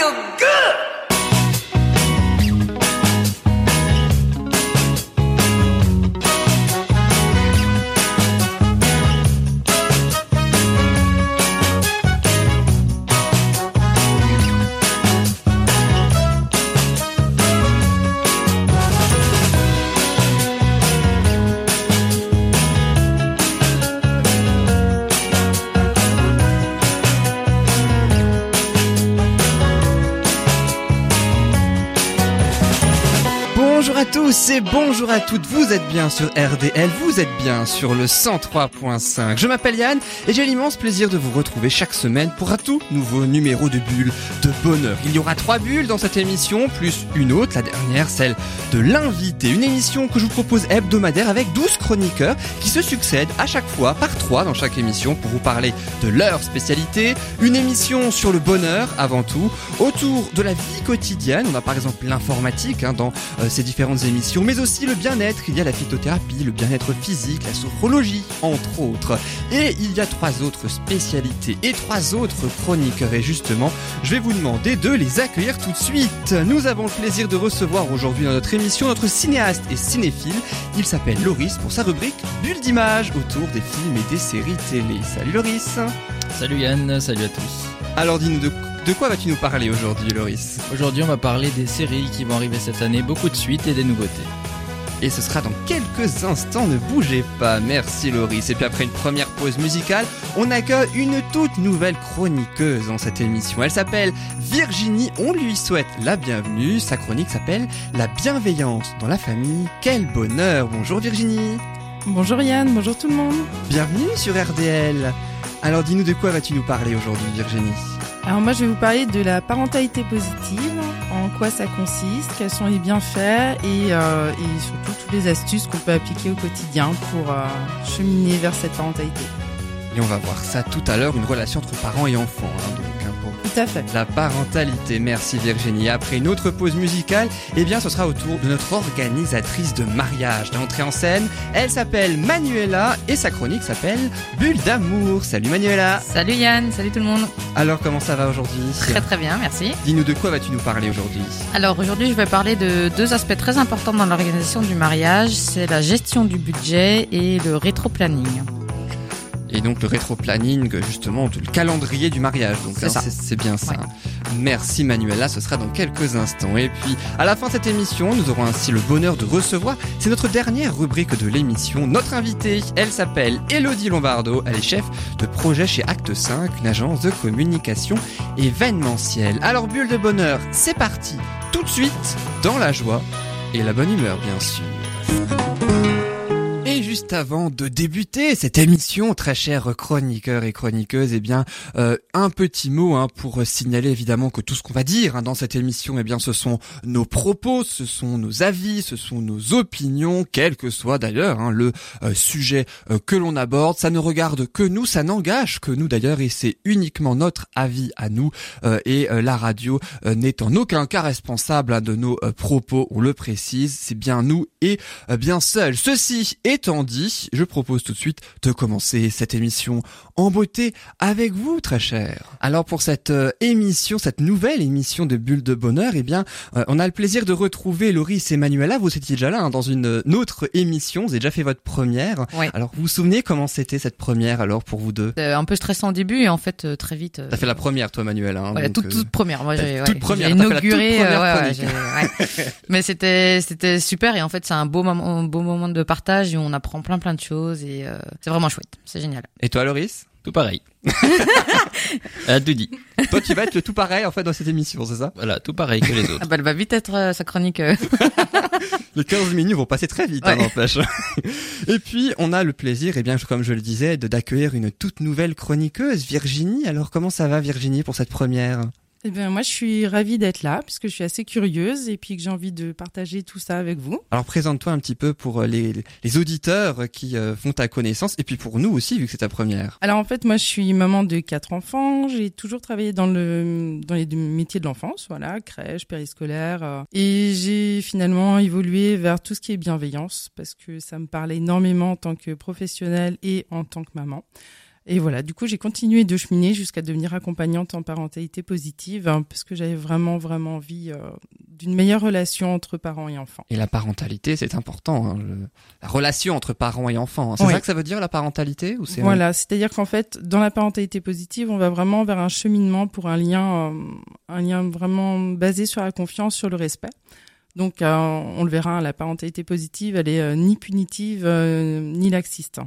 feel good. Bonjour à toutes, vous êtes bien sur RDL, vous êtes bien sur le 103.5. Je m'appelle Yann et j'ai l'immense plaisir de vous retrouver chaque semaine pour un tout nouveau numéro de bulles de bonheur. Il y aura trois bulles dans cette émission, plus une autre, la dernière, celle de l'invité. Une émission que je vous propose hebdomadaire avec 12 chroniqueurs qui se succèdent à chaque fois par trois dans chaque émission pour vous parler de leur spécialité. Une émission sur le bonheur avant tout, autour de la vie quotidienne. On a par exemple l'informatique hein, dans euh, ces différentes émissions, mais aussi le bien-être. Il y a la phytothérapie, le bien-être physique, la sophrologie, entre autres. Et il y a trois autres spécialités et trois autres chroniqueurs. Et justement, je vais vous demander de les accueillir tout de suite. Nous avons le plaisir de recevoir aujourd'hui dans notre émission notre cinéaste et cinéphile. Il s'appelle Loris pour sa rubrique Bulle d'image autour des films et des séries télé. Salut Loris. Salut Yann, salut à tous. Alors dis-nous de, de quoi vas-tu nous parler aujourd'hui Loris Aujourd'hui, on va parler des séries qui vont arriver cette année, beaucoup de suites et des nouveautés. Et ce sera dans quelques instants, ne bougez pas. Merci Loris. Et puis après une première pause musicale, on accueille une toute nouvelle chroniqueuse dans cette émission. Elle s'appelle Virginie, on lui souhaite la bienvenue. Sa chronique s'appelle La bienveillance dans la famille. Quel bonheur. Bonjour Virginie. Bonjour Yann, bonjour tout le monde. Bienvenue sur RDL. Alors dis-nous de quoi vas-tu nous parler aujourd'hui Virginie? Alors moi je vais vous parler de la parentalité positive, en quoi ça consiste, quels sont les bienfaits et, euh, surtout toutes les astuces qu'on peut appliquer au quotidien pour euh, cheminer vers cette parentalité. Et on va voir ça tout à l'heure, une relation entre parents et enfants. hein, Tout à fait. La parentalité, merci Virginie. Après une autre pause musicale, eh bien ce sera au tour de notre organisatrice de mariage d'entrée en scène. Elle s'appelle Manuela et sa chronique s'appelle Bulle d'amour. Salut Manuela. Salut Yann, salut tout le monde. Alors comment ça va aujourd'hui? Très très bien, merci. Dis-nous de quoi vas-tu nous parler aujourd'hui? Alors aujourd'hui, je vais parler de deux aspects très importants dans l'organisation du mariage, c'est la gestion du budget et le rétro-planning. Et donc le rétro-planning, justement, le calendrier du mariage. Donc C'est ça. c'est c'est bien ça. Ouais. Merci Manuela, ce sera dans quelques instants. Et puis, à la fin de cette émission, nous aurons ainsi le bonheur de recevoir, c'est notre dernière rubrique de l'émission, notre invitée. Elle s'appelle Elodie Lombardo, elle est chef de projet chez Acte 5, une agence de communication événementielle. Alors, bulle de bonheur, c'est parti, tout de suite, dans la joie et la bonne humeur, bien sûr. Avant de débuter cette émission, très chers chroniqueurs et chroniqueuses, eh bien, euh, un petit mot hein, pour signaler évidemment que tout ce qu'on va dire hein, dans cette émission, eh bien, ce sont nos propos, ce sont nos avis, ce sont nos opinions, quel que soit d'ailleurs hein, le euh, sujet euh, que l'on aborde. Ça ne regarde que nous, ça n'engage que nous d'ailleurs, et c'est uniquement notre avis à nous. euh, et la radio n'est en aucun cas responsable hein, de nos propos. On le précise, c'est bien nous et bien seul. Ceci étant dit, je propose tout de suite de commencer cette émission en beauté avec vous, très cher. Alors pour cette euh, émission, cette nouvelle émission de Bulle de Bonheur, eh bien, euh, on a le plaisir de retrouver Loris et Manuela. Vous étiez déjà là hein, dans une, euh, autre émission. Vous avez déjà fait votre première. Ouais. Alors vous vous souvenez comment c'était cette première alors pour vous deux? Euh, un peu stressant au début et en fait très vite. T'as fait la première, toi, Manuela. Hein, ouais, donc, toute, toute première. Moi, j'ai ouais, inauguré. Mais c'était c'était super et en fait c'est un beau moment, un beau moment de partage et on apprend plein plein de choses et euh, c'est vraiment chouette. C'est génial. Et toi, Loris? Tout pareil. Elle a tout dit. Toi, tu vas être le tout pareil en fait dans cette émission, c'est ça? Voilà, tout pareil que les autres. Ah bah elle va vite être euh, sa chronique. euh. Les 15 minutes vont passer très vite, hein, Ouais. n'empêche. Et puis, on a le plaisir, et bien, comme je le disais, de d'accueillir une toute nouvelle chroniqueuse, Virginie. Alors, comment ça va, Virginie, pour cette première? Eh bien, moi, je suis ravie d'être là, puisque je suis assez curieuse et puis que j'ai envie de partager tout ça avec vous. Alors, présente-toi un petit peu pour euh, les, les auditeurs qui euh, font ta connaissance, et puis pour nous aussi, vu que c'est ta première. Alors, en fait, moi, je suis maman de quatre enfants. J'ai toujours travaillé dans le dans les métiers de l'enfance, voilà, crèche, périscolaire, euh, et j'ai finalement évolué vers tout ce qui est bienveillance, parce que ça me parle énormément en tant que professionnelle et en tant que maman. Et voilà, du coup, j'ai continué de cheminer jusqu'à devenir accompagnante en parentalité positive, hein, parce que j'avais vraiment, vraiment envie euh, d'une meilleure relation entre parents et enfants. Et la parentalité, c'est important. Hein, le- La relation entre parents et enfants. hein. C'est Oui. ça que ça veut dire la parentalité ou c'est Voilà, c'est-à-dire qu'en fait, dans la parentalité positive, on va vraiment vers un cheminement pour un lien, euh, un lien vraiment basé sur la confiance, sur le respect. Donc, euh, on le verra, la parentalité positive, elle est ni punitive ni laxiste.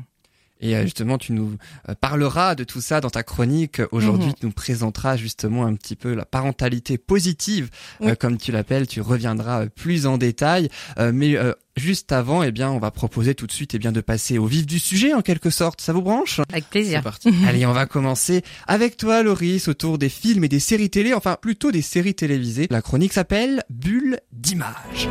Et euh, justement, tu nous euh, parleras de tout ça dans ta chronique. Aujourd'hui, Mhm. tu nous présenteras justement un petit peu la parentalité positive, euh, comme tu l'appelles. Tu reviendras euh, plus en détail. Euh, mais euh, juste avant, eh bien, on va proposer tout de suite, eh bien, de passer au vif du sujet en quelque sorte. Ça vous branche? Avec C'est plaisir. parti. Allez, on va commencer avec toi, Loris, autour des films et des séries télé, enfin plutôt des séries télévisées. La chronique s'appelle Bulle d'image.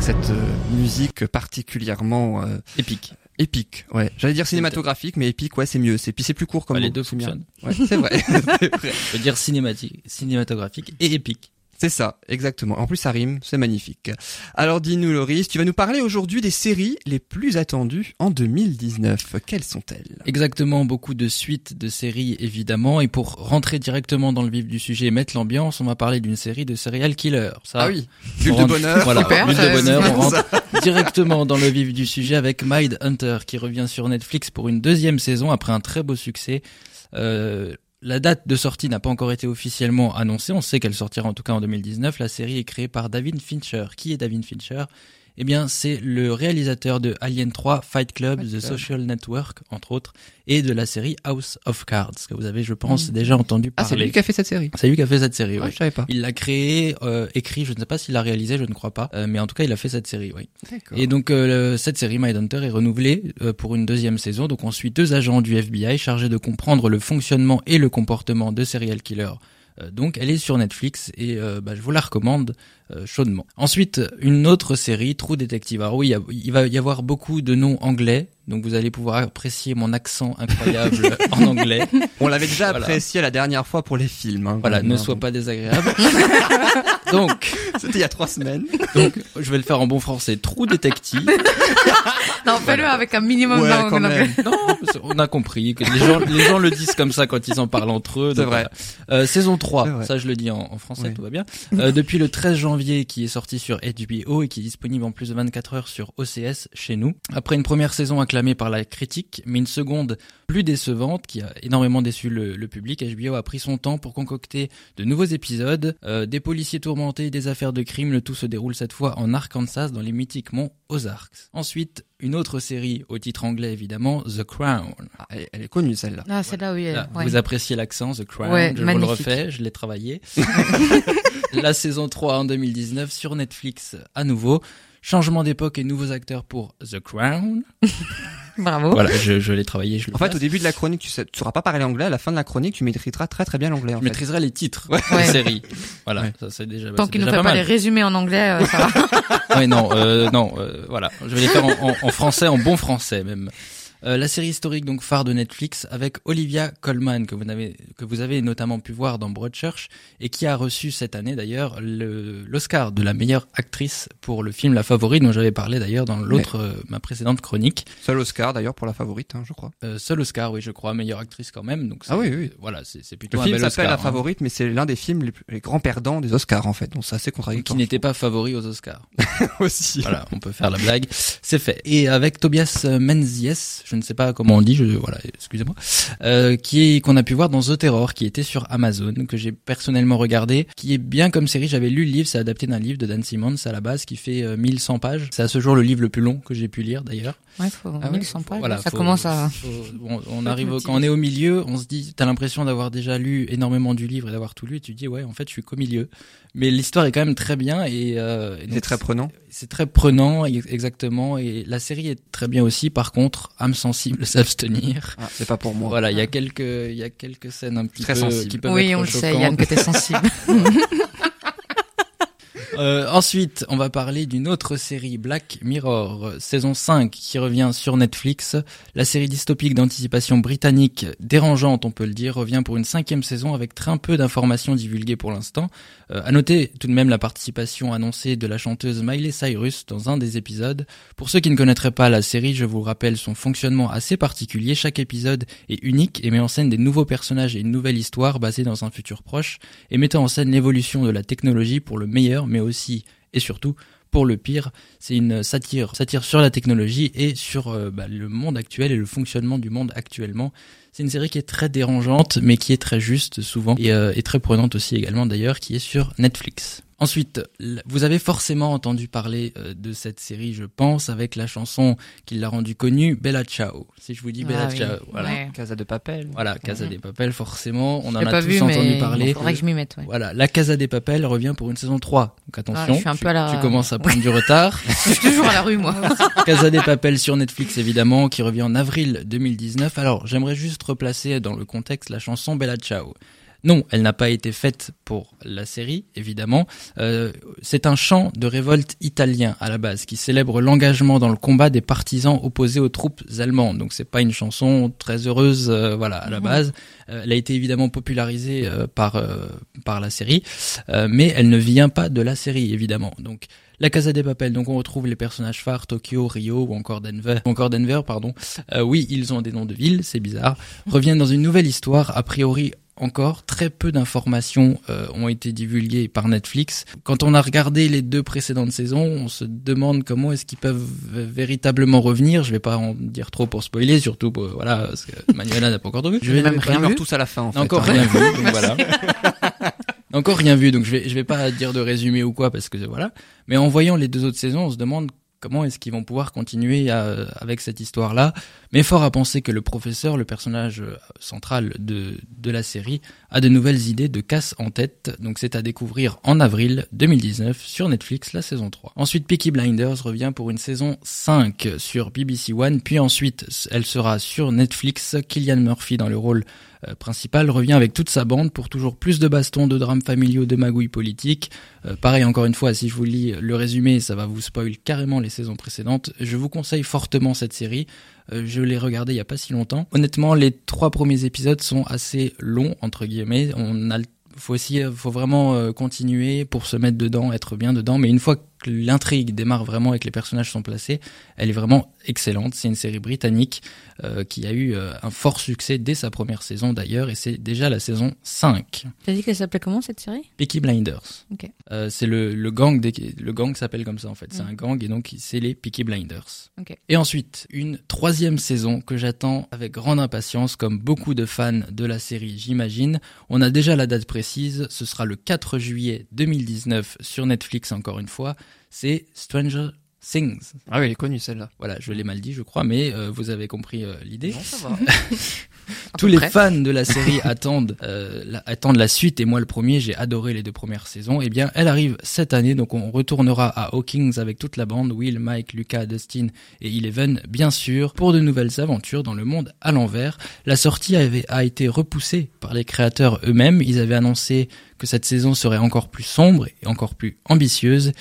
Avec cette euh, musique particulièrement euh, Épique. épique, ouais. J'allais dire cinématographique, mais épique, ouais, c'est mieux. C'est puis c'est plus court comme Bah, les deux fonctionnent. Ouais, c'est vrai. c'est vrai. Je veux dire cinématique, cinématographique et épique. C'est ça, exactement. En plus, ça rime, c'est magnifique. Alors, dis-nous, Loris, tu vas nous parler aujourd'hui des séries les plus attendues en 2019. Quelles sont-elles? Exactement, beaucoup de suites de séries évidemment. Et pour rentrer directement dans le vif du sujet et mettre l'ambiance, on va parler d'une série de serial killer. Ça, Ah oui, bulle de bonheur. Voilà, Super, bulle de bonheur. On rentre directement dans le vif du sujet avec Mind Hunter qui revient sur Netflix pour une deuxième saison après un très beau succès. Euh, la date de sortie n'a pas encore été officiellement annoncée. On sait qu'elle sortira en tout cas en 2019. La série est créée par David Fincher. Qui est David Fincher? Eh bien, c'est le réalisateur de Alien 3, Fight Club, Fight The Club. Social Network, entre autres, et de la série House of Cards, que vous avez, je pense, Mm. déjà entendu Ah, c'est parler. lui qui a fait cette série. C'est lui qui a fait cette série, Ouais, oui. je savais pas. Il l'a créé, euh, écrit, je ne sais pas s'il l'a réalisé, je ne crois pas, euh, mais en tout cas il a fait cette série, oui. D'accord. Et donc euh, cette série Mindhunter est renouvelée euh, pour une deuxième saison. Donc on suit deux agents du FBI chargés de comprendre le fonctionnement et le comportement de serial killers. Euh, donc elle est sur Netflix et euh, bah, je vous la recommande chaudement. Ensuite une autre série True Detective. Alors oui, il y a- il va y avoir beaucoup de noms anglais. Donc vous allez pouvoir apprécier mon accent incroyable en anglais. On l'avait déjà Voilà. apprécié la dernière fois pour les films. hein, Voilà, ne sois pas désagréable. donc, C'était il y a trois semaines. donc, je vais le faire en bon français. True Detective. Non, fais-le avec un minimum Ouais, même. Non, on a compris que les gens, les gens le disent comme ça quand ils en parlent entre eux. C'est vrai. voilà. Euh, saison 3, C'est vrai. ça je le dis en, en français, Oui. tout va bien. Euh, depuis le 13 janvier, qui est sorti sur HBO et qui est disponible en plus de 24 heures sur OCS chez nous. Après une première saison acclamée par la critique, mais une seconde plus décevante qui a énormément déçu le, le public, HBO a pris son temps pour concocter de nouveaux épisodes, euh, des policiers tourmentés, des affaires de crime. Le tout se déroule cette fois en Arkansas, dans les mythiques monts Ozarks. Ensuite, une autre série au titre anglais évidemment, The Crown. Ah, elle, elle est connue celle-là. Ah, c'est là ouais. Vous appréciez l'accent, The Crown, Ouais, je vous le refais, je l'ai travaillé. La saison 3 en 2019 sur Netflix à nouveau. Changement d'époque et nouveaux acteurs pour The Crown. Bravo. Voilà, je, je l'ai travaillé, je le En fait, au début de la chronique, tu tu sauras pas parler anglais. À la fin de la chronique, tu maîtriseras très très bien l'anglais. Je fait. maîtriserai les titres Ouais. des Ouais. séries. Voilà, Ouais. ça c'est déjà Tant c'est qu'il ne fait pas, pas les résumés en anglais, euh, ça va. Ouais, non, euh, non, euh, voilà. Je vais les faire en, en- en français, en bon français même. Euh, la série historique donc phare de Netflix avec Olivia Colman que vous avez que vous avez notamment pu voir dans Broadchurch et qui a reçu cette année d'ailleurs le- l'Oscar de la meilleure actrice pour le film La Favorite dont j'avais parlé d'ailleurs dans l'autre euh, ma précédente chronique. Seul Oscar d'ailleurs pour la favorite, hein, je crois. Euh, seul Oscar oui je crois meilleure actrice quand même donc Ah oui, oui. voilà c'est plutôt Le un film s'appelle La hein, Favorite, mais c'est l'un des films les, grands perdants des Oscars en fait. Donc c'est assez qui contradictoire. n'était pas favori aux Oscars. aussi. Voilà, on peut faire la blague. C'est fait. Et avec Tobias Menzies, je ne sais pas comment on dit, je, voilà, excusez-moi, euh, qui est qu'on a pu voir dans The Terror, qui était sur Amazon, que j'ai personnellement regardé, qui est bien comme série. J'avais lu le livre, c'est adapté d'un livre de Dan Simmons à la base, qui fait euh, 1100 pages. C'est à ce jour le livre le plus long que j'ai pu lire d'ailleurs. Ouais, faut Ah ouais, 1100 pages. Voilà, ça faut- commence à. faut- on, on Faut arrive au- quand on est au milieu, on se dit, t'as l'impression d'avoir déjà lu énormément du livre et d'avoir tout lu, et tu dis ouais, en fait, je suis qu'au milieu. Mais l'histoire est quand même très bien et, euh, C'est très prenant. c'est très prenant, ex- exactement. Et la série est très bien aussi. Par contre, âme sensible, s'abstenir. Ah, c'est pas pour moi. Voilà, il y a quelques, il y a quelques scènes un petit Très peu sensible. qui peuvent Oui, être on le sait, choquantes. Yann, que t'es sensible. Euh, ensuite, on va parler d'une autre série, Black Mirror, saison 5, qui revient sur Netflix. La série dystopique d'anticipation britannique, dérangeante on peut le dire, revient pour une cinquième saison avec très peu d'informations divulguées pour l'instant. Euh, à noter tout de même la participation annoncée de la chanteuse Miley Cyrus dans un des épisodes. Pour ceux qui ne connaîtraient pas la série, je vous rappelle son fonctionnement assez particulier. Chaque épisode est unique et met en scène des nouveaux personnages et une nouvelle histoire basée dans un futur proche et mettant en scène l'évolution de la technologie pour le meilleur, aussi et surtout pour le pire. C'est une satire, satire sur la technologie et sur euh, bah, le monde actuel et le fonctionnement du monde actuellement. C'est une série qui est très dérangeante, mais qui est très juste souvent et, euh, et très prenante aussi également d'ailleurs, qui est sur Netflix. Ensuite, vous avez forcément entendu parler euh, de cette série, je pense, avec la chanson qui l'a rendue connue, Bella Ciao. Si je vous dis Bella Ah oui, Ciao, voilà. ouais. Casa de Papel. Voilà, Casa Mhm. des Papel, forcément, on en a pas tous vu, entendu mais parler. Il faudrait que je m'y mette, ouais. Voilà, la Casa des Papel revient pour une saison 3. Donc attention, Ah, je suis un tu, peu à la- tu commences à prendre du retard. Je suis toujours à la rue, moi. Casa des Papel sur Netflix évidemment, qui revient en avril 2019. Alors, j'aimerais juste replacer dans le contexte la chanson Bella Ciao. Non, elle n'a pas été faite pour la série, évidemment. Euh, c'est un chant de révolte italien à la base qui célèbre l'engagement dans le combat des partisans opposés aux troupes allemandes. Donc c'est pas une chanson très heureuse, euh, voilà, à la Mhm. base. Euh, elle a été évidemment popularisée par par la série, mais elle ne vient pas de la série évidemment. Donc la Casa des Papel, donc on retrouve les personnages phares Tokyo, Rio ou encore Denver, ou encore Denver, pardon. Euh, oui, ils ont des noms de villes, c'est bizarre. Reviennent dans une nouvelle histoire, a priori encore très peu d'informations euh, ont été divulguées par Netflix. Quand on a regardé les deux précédentes saisons, on se demande comment est-ce qu'ils peuvent v- véritablement revenir. Je vais pas en dire trop pour spoiler, surtout pour, voilà parce que Manuela n'a pas encore tout vu. Je vais même rien vu. tous à la fin en fait. encore hein. rien vu, donc voilà. Encore rien vu, donc je vais je vais pas dire de résumé ou quoi parce que voilà. Mais en voyant les deux autres saisons, on se demande comment est-ce qu'ils vont pouvoir continuer à- avec cette histoire-là. Mais fort à penser que le professeur, le personnage euh, central de de la série, a de nouvelles idées de casse en tête. Donc c'est à découvrir en avril 2019 sur Netflix la saison 3. Ensuite Peaky Blinders revient pour une saison 5 sur BBC One, puis ensuite elle sera sur Netflix. Killian Murphy dans le rôle euh, principal revient avec toute sa bande pour toujours plus de bastons, de drames familiaux, de magouilles politiques. Euh, pareil, encore une fois, si je vous lis le résumé, ça va vous spoil carrément les saisons précédentes. Je vous conseille fortement cette série. Euh, je l'ai regardée il y a pas si longtemps. Honnêtement, les trois premiers épisodes sont assez longs entre guillemets. On a faut aussi, faut vraiment continuer pour se mettre dedans, être bien dedans. Mais une fois l'intrigue démarre vraiment et que les personnages sont placés, elle est vraiment excellente. C'est une série britannique euh, qui a eu euh, un fort succès dès sa première saison d'ailleurs, et c'est déjà la saison 5. T'as dit qu'elle s'appelait comment cette série? Peaky Blinders. Euh, c'est le, le gang des, le gang s'appelle comme ça en fait. C'est Mm. un gang et donc c'est les Peaky Blinders. Et ensuite une troisième saison que j'attends avec grande impatience, comme beaucoup de fans de la série, j'imagine. On a déjà la date précise. Ce sera le 4 juillet 2019 sur Netflix encore une fois. C'est Stranger Things. Ah oui, elle est connue celle-là. Voilà, je l'ai mal dit, je crois, mais euh, vous avez compris euh, l'idée. Non, ça va. Tous les près. fans de la série attendent, euh, la, attendent la suite et moi le premier, j'ai adoré les deux premières saisons. Eh bien, elle arrive cette année, donc on retournera à Hawkins avec toute la bande, Will, Mike, Lucas, Dustin et Eleven, bien sûr, pour de nouvelles aventures dans le monde à l'envers. La sortie avait, a été repoussée par les créateurs eux-mêmes. Ils avaient annoncé que cette saison serait encore plus sombre et encore plus ambitieuse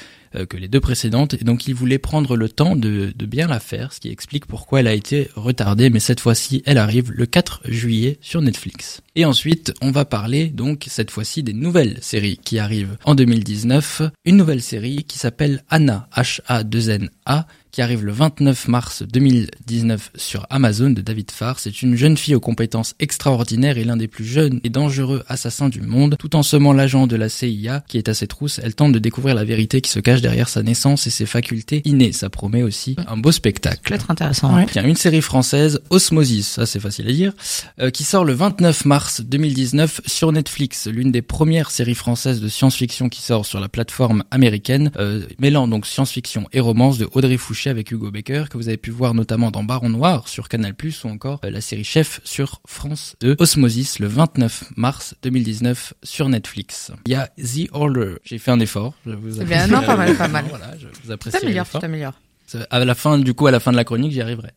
que les deux précédentes, et donc ils voulaient prendre le temps de, de bien la faire, ce qui explique pourquoi elle a été retardée, mais cette fois-ci, elle arrive le 4 juillet sur Netflix. Et ensuite, on va parler donc cette fois-ci des nouvelles séries qui arrivent en 2019. Une nouvelle série qui s'appelle Anna, H-A-2-N-A, qui arrive le 29 mars 2019 sur Amazon de David Farr. C'est une jeune fille aux compétences extraordinaires et l'un des plus jeunes et dangereux assassins du monde. Tout en semant l'agent de la CIA qui est à ses trousses, elle tente de découvrir la vérité qui se cache derrière sa naissance et ses facultés innées. Ça promet aussi un beau spectacle. Être intéressant. Ouais. Tiens, une série française, Osmosis, ça c'est facile à dire, euh, qui sort le 29 mars 2019 sur Netflix, l'une des premières séries françaises de science-fiction qui sort sur la plateforme américaine, euh, mêlant donc science-fiction et romance de Audrey Fouché avec Hugo Baker, que vous avez pu voir notamment dans Baron Noir sur Canal+, ou encore euh, la série Chef sur France 2, Osmosis, le 29 mars 2019 sur Netflix. Il y a The Order, j'ai fait un effort, je vous bien, apprécie, non, pas mal, pas mal. Voilà, je vous apprécie tu t'améliores. À la fin, du coup, à la fin de la chronique, j'y arriverai.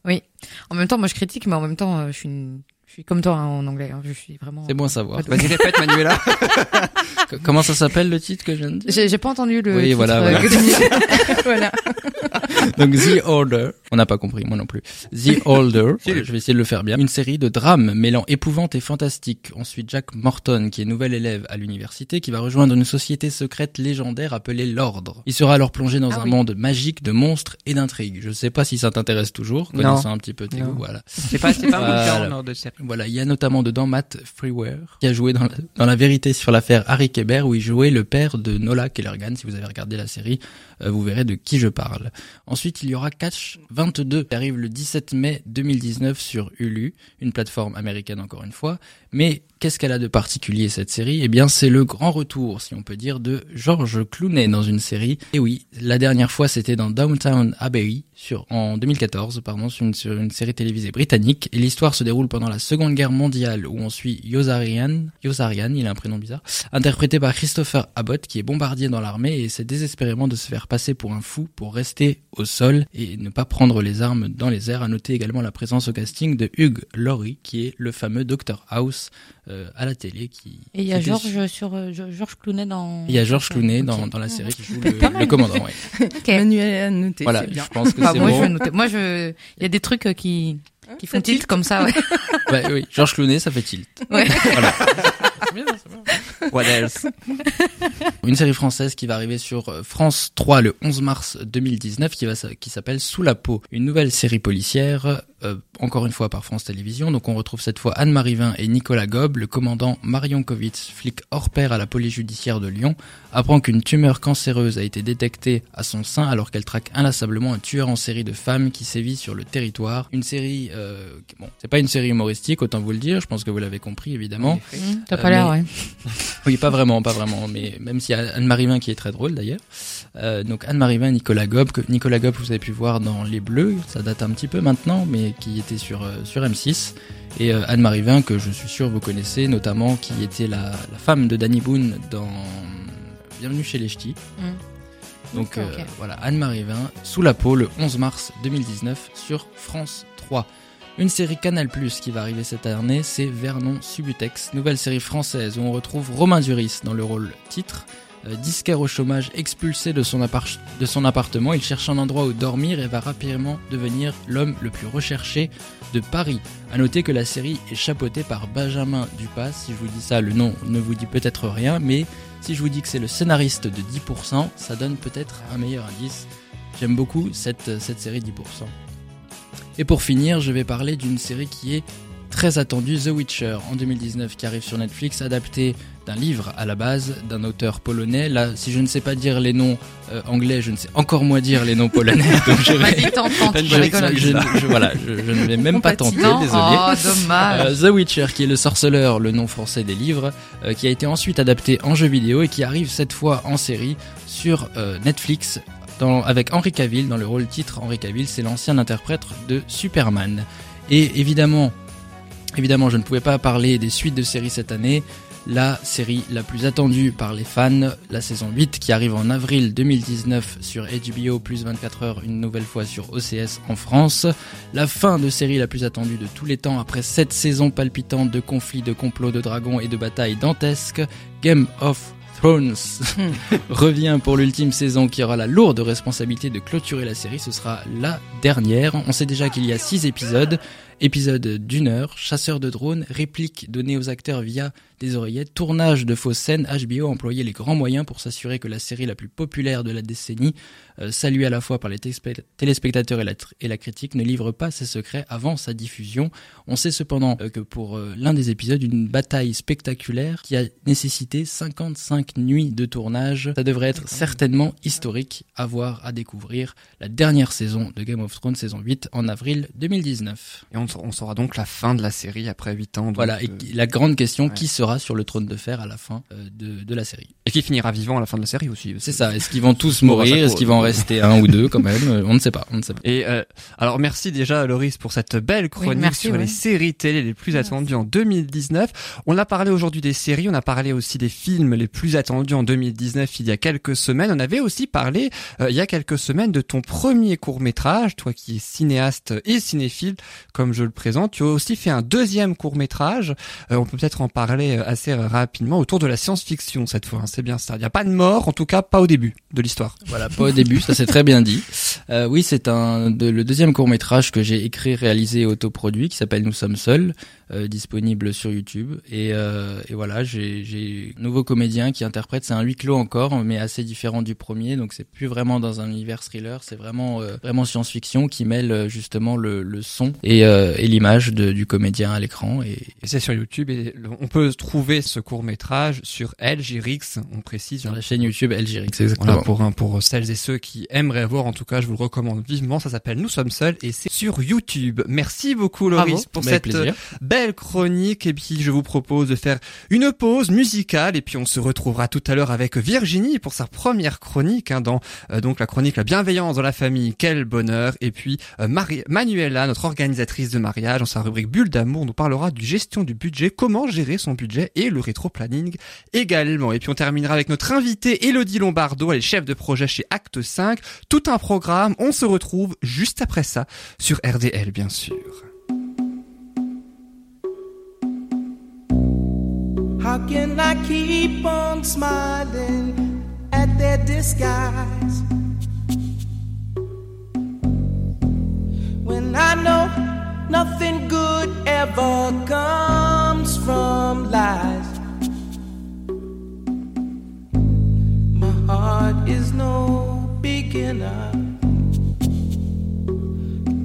En même temps, moi je critique, mais en même temps, euh, je suis une, je suis comme toi hein, en anglais. hein, Je suis vraiment. C'est bon à savoir. Vas-y, répète, Manuela. Comment ça s'appelle le titre que je viens de dire? J'ai j'ai pas entendu le. Oui, titre, voilà, euh, voilà. que tu dis. voilà. Donc The Order, on n'a pas compris, moi non plus. The Order, je vais essayer de le faire bien. Une série de drames mêlant épouvante et fantastique. Ensuite Jack Morton, qui est nouvel élève à l'université, qui va rejoindre une société secrète légendaire appelée l'Ordre. Il sera alors plongé dans Ah un oui. monde magique de monstres et d'intrigues. Je sais pas si ça t'intéresse toujours, Non. connaissant un petit peu tes goûts, voilà. C'est pas, c'est pas mon genre de série. Voilà, il y a notamment dedans Matt Freeware, qui a joué dans la, vérité sur l'affaire Harry Kéber, où il jouait le père de Nola Kellergan. Si vous avez regardé la série, vous verrez de qui je parle. Ensuite, il y aura Catch 22, qui arrive le 17 mai 2019 sur Hulu, une plateforme américaine encore une fois. Mais qu'est-ce qu'elle a de particulier cette série? Eh bien, c'est le grand retour, si on peut dire, de George Clooney dans une série. Et oui, la dernière fois, c'était dans Downtown Abbey, en 2014, pardon, sur une, sur une série télévisée britannique. Et l'histoire se déroule pendant la Seconde Guerre mondiale, où on suit Yosarian, Yosarian, il a un prénom bizarre, interprété par Christopher Abbott, qui est bombardier dans l'armée et essaie désespérément de se faire passer pour un fou pour rester au sol et ne pas prendre les armes dans les airs. À noter également la présence au casting de Hugh Laurie, qui est le fameux Dr House euh, à la télé. Qui, Et il y a qui Georges sur euh, Georges Clooney dans. il y a George Clooney dans, dans la série qui joue le, commandant. ouais. Manuel a noté, Voilà, c'est bien. je pense que c'est moi, je bon. vais noter. Moi, je. Il y a des trucs euh, qui qui font tilt comme ça. Ouais. Ouais, oui, George Clooney, ça fait tilt. Ouais. Voilà. What else? Une série française qui va arriver sur euh, France 3 le 11 mars 2019 qui va qui s'appelle Sous la peau, une nouvelle série policière euh, encore une fois par France Télévisions. Donc on retrouve cette fois Anne-Marie Vin et Nicolas Gob, le commandant Marion Kovitz, flic hors pair à la police judiciaire de Lyon, apprend qu'une tumeur cancéreuse a été détectée à son sein alors qu'elle traque inlassablement un tueur en série de femmes qui sévit sur le territoire. Une série euh, bon, c'est pas une série humoristique autant vous le dire, je pense que vous l'avez compris évidemment. Mmh, T'as Euh, pas l'air, mais- ouais. Oui, pas vraiment, pas vraiment, mais même s'il y a Anne-Marie Vin qui est très drôle d'ailleurs. Euh, donc Anne-Marie Vin, Nicolas Gob, que Nicolas Gob vous avez pu voir dans Les Bleus, ça date un petit peu maintenant, mais qui était sur euh, sur M6. Et euh, Anne-Marie Vin que je suis sûr vous connaissez, notamment qui était la, la femme de Danny Boone dans Bienvenue chez les Ch'tis. Mm. Donc voilà, Anne-Marie Vin, sous la peau, le 11 mars 2019 sur France 3. Une série Canal Plus qui va arriver cette année, c'est Vernon Subutex, nouvelle série française où on retrouve Romain Duris dans le rôle titre. Euh, disquaire au chômage, expulsé de son, appartement, il cherche un endroit où dormir et va rapidement devenir l'homme le plus recherché de Paris. À noter que la série est chapeautée par Benjamin Dupas. Si je vous dis ça, le nom ne vous dit peut-être rien, mais si je vous dis que c'est le scénariste de 10%, ça donne peut-être un meilleur indice. J'aime beaucoup cette, cette série 10%. Et pour finir, je vais parler d'une série qui est très attendue, The Witcher, en 2019, qui arrive sur Netflix, adaptée d'un livre à la base, d'un auteur polonais. Là, si je ne sais pas dire les noms euh, anglais, je ne sais encore moins dire les noms polonais. donc je vais... Je, voilà, je, je ne vais même pas tenter, désolé. oh, dommage. Euh, The Witcher, qui est le sorceleur, le nom français des livres, euh, qui a été ensuite adapté en jeu vidéo et qui arrive cette fois en série sur Netflix dans- avec Henry Cavill dans le rôle titre. Henry Cavill, c'est l'ancien interprète de Superman. Et évidemment, évidemment, je ne pouvais pas parler des suites de séries cette année. La série la plus attendue par les fans, la saison 8 qui arrive en avril 2019 sur HBO plus 24 heures une nouvelle fois sur OCS en France. La fin de série la plus attendue de tous les temps après 7 saisons palpitantes de conflits, de complots, de dragons et de batailles dantesques. Game of Thrones revient pour l'ultime saison qui aura la lourde responsabilité de clôturer la série. Ce sera la dernière. On sait déjà qu'il y a 6 épisodes. Épisode d'une heure, chasseur de drones, répliques données aux acteurs via des oreillettes, tournage de fausses scènes, HBO a employé les grands moyens pour s'assurer que la série la plus populaire de la décennie, euh, saluée à la fois par les téléspect- téléspectateurs et la, tr- et la critique, ne livre pas ses secrets avant sa diffusion. On sait cependant euh, que pour euh, l'un des épisodes, une bataille spectaculaire qui a nécessité 55 nuits de tournage, ça devrait être certainement historique à voir, à découvrir la dernière saison de Game of Thrones, saison 8, en avril 2019. Et on, on saura donc la fin de la série après 8 ans. Voilà, et la grande question, ouais. qui sera sur le trône de fer à la fin euh, de, de la série Et qui finira vivant à la fin de la série aussi. C'est ça. Est-ce qu'ils vont tous mourir? Est-ce qu'il va en rester un ou deux quand même? Euh, On ne sait pas. On ne sait pas. Et euh, alors merci déjà Loris pour cette belle chronique merci, sur ouais. les séries télé les plus attendues en 2019. On a parlé aujourd'hui des séries, on a parlé aussi des films les plus attendus en 2019 il y a quelques semaines. On avait aussi parlé euh, il y a quelques semaines de ton premier court métrage, toi qui es cinéaste et cinéphile comme je le présente. Tu as aussi fait un deuxième court métrage. on peut peut-être en parler euh, assez rapidement autour de la science-fiction cette fois. hein. C'est bien ça. Il n'y a pas de mort, en tout cas pas au début de l'histoire. Voilà, pas au début, ça c'est très bien dit. Euh, oui, c'est un de, le deuxième court métrage que j'ai écrit, réalisé et autoproduit qui s'appelle Nous sommes seuls, disponible sur YouTube. Et, euh, et voilà, j'ai un nouveau comédien qui interprète. C'est un huis clos encore, mais assez différent du premier. Donc c'est plus vraiment dans un univers thriller, c'est vraiment euh, vraiment science-fiction qui mêle euh, justement le, le son et, euh, et l'image du comédien à l'écran. Et, Et c'est sur YouTube et on peut trouver ce court métrage sur LGRX, on précise. sur la chaîne YouTube LGRX, exactement. Voilà, pour, un- pour celles et ceux qui aimeraient voir, en tout cas, je vous le recommande vivement. Ça s'appelle Nous sommes seuls et c'est sur YouTube. Merci beaucoup, Loris, pour Avec cette plaisir. belle chronique. Et puis, je vous propose de faire une pause musicale. Et puis, on se retrouvera tout à l'heure avec Virginie pour sa première chronique, hein, dans euh, donc la chronique La bienveillance dans la famille. Quel bonheur. Et puis, euh, Marie- Manuela, notre organisatrice de mariage, dans sa rubrique Bulle d'amour, nous parlera du gestion du budget, comment gérer son budget et le rétro-planning également. Et puis, on terminera avec notre invitée Elodie Lombardo. Elle est chef de projet chez Acte 5. Tout un programme. On se retrouve juste après ça sur RDL, bien sûr. How can I keep on smiling at their disguise when I know nothing good ever comes from lies? My heart is no beginner,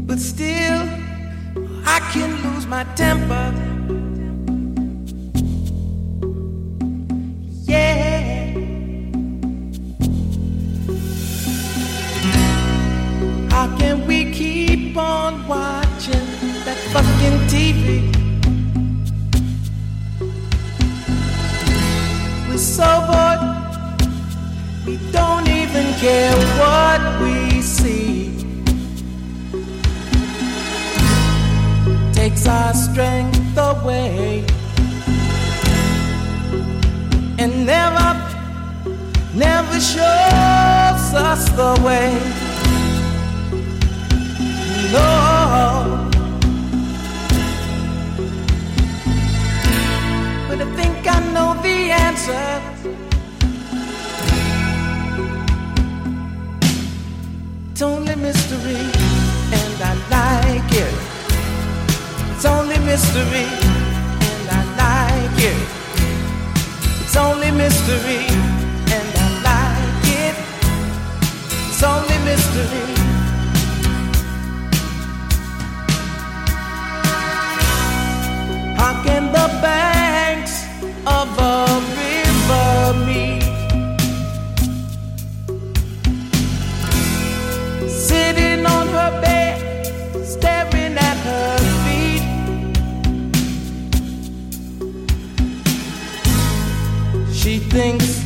but still I can lose my temper. Yeah. How can we keep on watching that fucking TV? We're so bored, we don't even care what we see. Takes our strength away and never, never shows us the way. No, but I think I know the answer. It's only mystery, and I like it. It's only mystery, and I like it. Mystery, and I like it. It's only mystery. How can the banks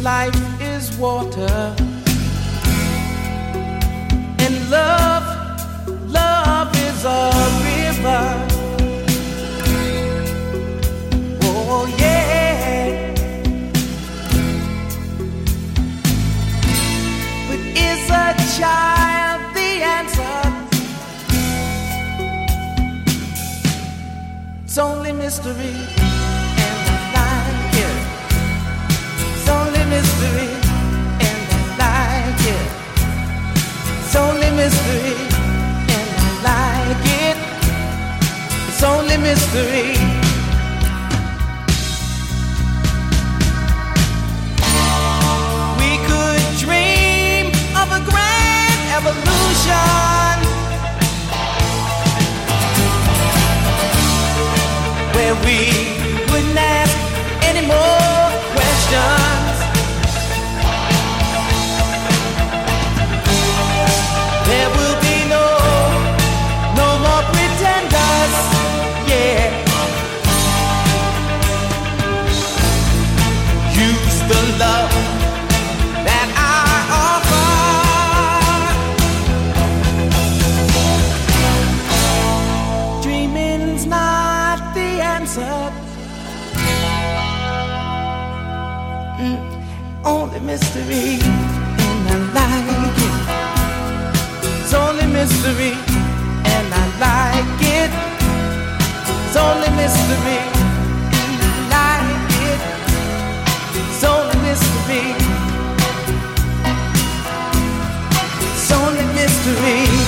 life is water. And love, love is a river. Oh, yeah. But is a child the answer? It's only mystery, mystery, and I like it. It's only mystery. We could dream of a grand evolution where we wouldn't ask any more questions. Mystery, and I like it. It's only mystery, and I like it. It's only mystery, and I like it. It's only mystery. It's only mystery.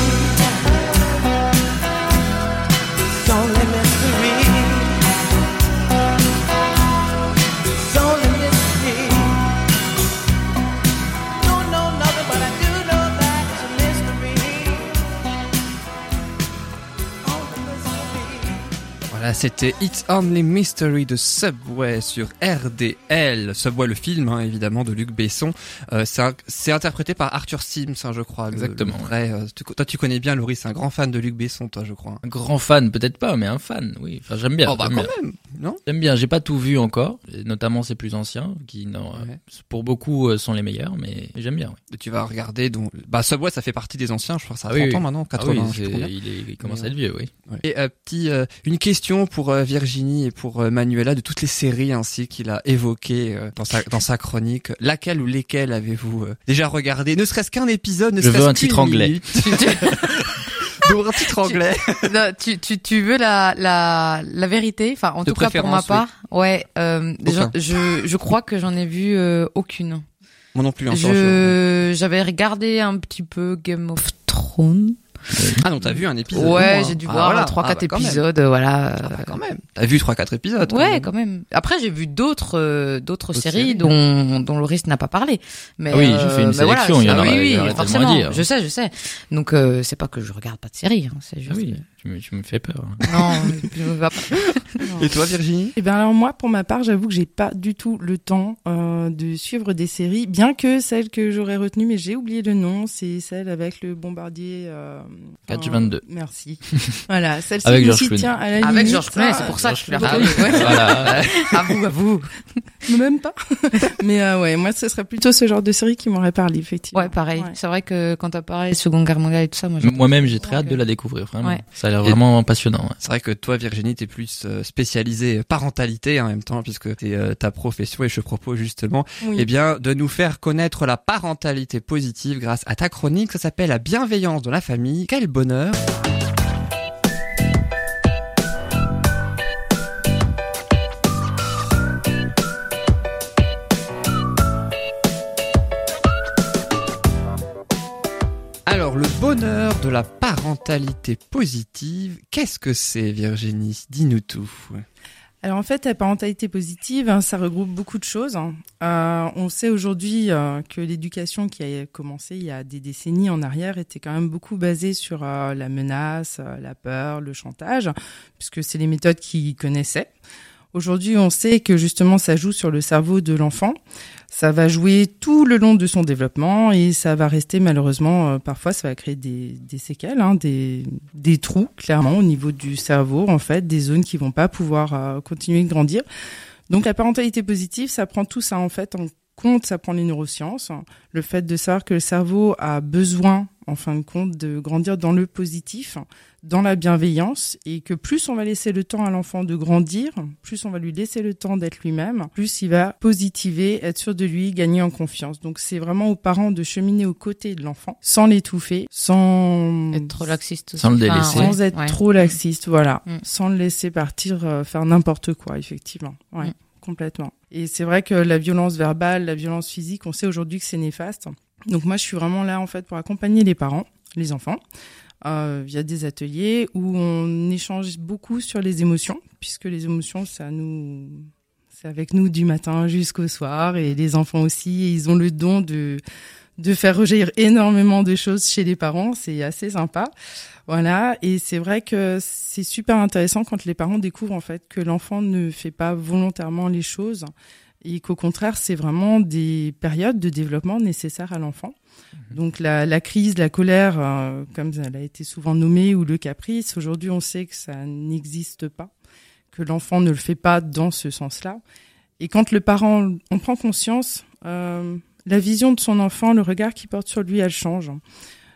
Voilà, c'était It's Only Mystery de Subway sur RDL. Subway, le film, hein, évidemment, de Luc Besson. Euh, c'est interprété par Arthur Sims, hein, je crois. le- Exactement, le vrai, euh, tu- toi, tu connais bien, Laurie, c'est un grand fan de Luc Besson, toi, je crois. Un grand fan, peut-être pas, mais un fan, oui. Enfin, j'aime bien. oh, bah, quand bien. même, non? J'aime bien, j'ai pas tout vu encore, notamment ces plus anciens, qui non, euh, Ouais. pour beaucoup euh, sont les meilleurs, mais j'aime bien. oui. Tu vas regarder, donc, bah, Subway, ça fait partie des anciens, je crois, ça a Ah oui, 30 oui. ans maintenant, Ah 80, oui, je c'est- trouve bien. il, est, il commence Mais, à être vieux, oui. Et euh, petit, euh, une question pour euh, Virginie et pour euh, Manuela de toutes les séries ainsi qu'il a évoquées euh, dans sa dans sa chronique. Laquelle ou lesquelles avez-vous euh, déjà regardé? Ne serait-ce qu'un épisode, ne Je veux serait-ce un titre qu'une anglais. un titre anglais. Non, tu, tu, tu veux la, la, la vérité? Enfin, en De tout cas pour ma part, ouais. Euh, je, je, je crois que j'en ai vu euh, aucune. Moi non plus. Hein, Je, j'avais regardé un petit peu Game of Thrones. Ah non, t'as vu un épisode Ouais, j'ai dû Ah, voir voilà. trois, Ah, quatre bah, quand même. épisodes, voilà. Ah, bah, quand même. T'as vu trois quatre épisodes. quand Ouais, même. quand même. Après, j'ai vu d'autres, euh, d'autres séries, séries. dont, dont Loris n'a pas parlé. Mais Ah oui, euh, j'ai fait une mais voilà, sélection, il y en aurait- oui, il y oui, forcément. dire. Je sais, je sais. Donc, euh, c'est pas que je regarde pas de séries, hein, c'est Ah juste. oui, tu me, tu me fais peur. que- Non, je me va pas. Et toi, Virginie? Eh bien alors moi, pour ma part, j'avoue que j'ai pas du tout le temps euh, de suivre des séries, bien que celle que j'aurais retenue, mais j'ai oublié le nom, c'est celle avec le bombardier. Euh, Catch euh, 22. Merci. voilà, celle-ci Avec George Clooney. tient à la Avec limite, George Clooney, c'est pour ça que je l'ai Ah oui, Ouais. voilà. À vous, à vous. Même pas. mais euh, ouais, moi, ce serait plutôt ce genre de série qui m'aurait parlé, effectivement. Ouais, pareil. Ouais. C'est vrai que quand t'as parlé Seconde Guerre mondiale et tout ça, moi, Moi-même, j'ai très hâte de la découvrir, vraiment. Ouais. Ça l'air Et- vraiment passionnant. ouais. C'est vrai que toi, Virginie, t'es plus euh, spécialisée parentalité en même temps, puisque c'est euh, ta profession. Et je propose justement, Oui. eh bien, de nous faire connaître la parentalité positive grâce à ta chronique. Ça s'appelle la bienveillance dans la famille. Quel bonheur Alors, le bonheur de la parentalité positive, qu'est-ce que c'est, Virginie? Dis-nous tout. Alors en fait, la parentalité positive, hein, ça regroupe beaucoup de choses. hein. Euh, on sait aujourd'hui euh, que l'éducation qui a commencé il y a des décennies en arrière était quand même beaucoup basée sur euh, la menace, la peur, le chantage, puisque c'est les méthodes qu'ils connaissaient. Aujourd'hui, on sait que justement, ça joue sur le cerveau de l'enfant. Ça va jouer tout le long de son développement et ça va rester malheureusement, euh, parfois, ça va créer des, des séquelles, hein, des, des trous, clairement, au niveau du cerveau, en fait, des zones qui vont pas pouvoir euh, continuer de grandir. Donc, la parentalité positive, ça prend tout ça, en fait, en compte, ça prend les neurosciences, le fait de savoir que le cerveau a besoin, en fin de compte, de grandir dans le positif, dans la bienveillance, et que plus on va laisser le temps à l'enfant de grandir, plus on va lui laisser le temps d'être lui-même, plus il va positiver, être sûr de lui, gagner en confiance. Donc c'est vraiment aux parents de cheminer aux côtés de l'enfant, sans l'étouffer, sans être trop laxiste aussi. Sans le délaisser. sans être ouais. trop laxiste, voilà, Mm. sans le laisser partir euh, faire n'importe quoi, effectivement. Ouais, Mm. complètement. Et c'est vrai que la violence verbale, la violence physique, on sait aujourd'hui que c'est néfaste. Donc moi, je suis vraiment là en fait pour accompagner les parents, les enfants, euh, via des ateliers où on échange beaucoup sur les émotions, puisque les émotions, ça nous, c'est avec nous du matin jusqu'au soir, et les enfants aussi, ils ont le don de de faire rejaillir énormément de choses chez les parents, c'est assez sympa. Voilà, et c'est vrai que c'est super intéressant quand les parents découvrent en fait que l'enfant ne fait pas volontairement les choses et qu'au contraire, c'est vraiment des périodes de développement nécessaires à l'enfant. Donc la, la crise, la colère, euh, comme elle a été souvent nommée, ou le caprice, aujourd'hui on sait que ça n'existe pas, que l'enfant ne le fait pas dans ce sens-là. Et quand le parent en prend conscience, euh, la vision de son enfant, le regard qu'il porte sur lui, elle change.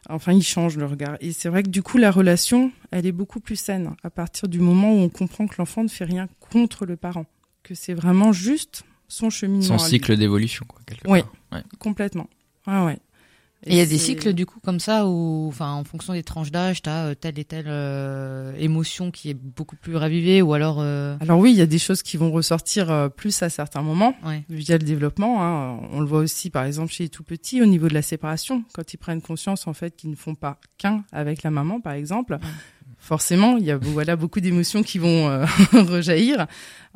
Enfin, il change le regard. Et c'est vrai que du coup, la relation, elle est beaucoup plus saine à partir du moment où on comprend que l'enfant ne fait rien contre le parent, que c'est vraiment juste son cheminement. Son cycle d'évolution, quoi, quelque Oui. part. Ouais. Complètement. Ouais, ouais. Et il y a des cycles du coup comme ça où, enfin, en fonction des tranches d'âge, t'as euh, telle et telle euh, émotion qui est beaucoup plus ravivée, ou alors, euh, Alors oui, il y a des choses qui vont ressortir euh, plus à certains moments ouais. via le développement. hein. On le voit aussi, par exemple, chez les tout petits, au niveau de la séparation, quand ils prennent conscience en fait qu'ils ne font pas qu'un avec la maman, par exemple. Forcément, il y a voilà beaucoup d'émotions qui vont euh, rejaillir.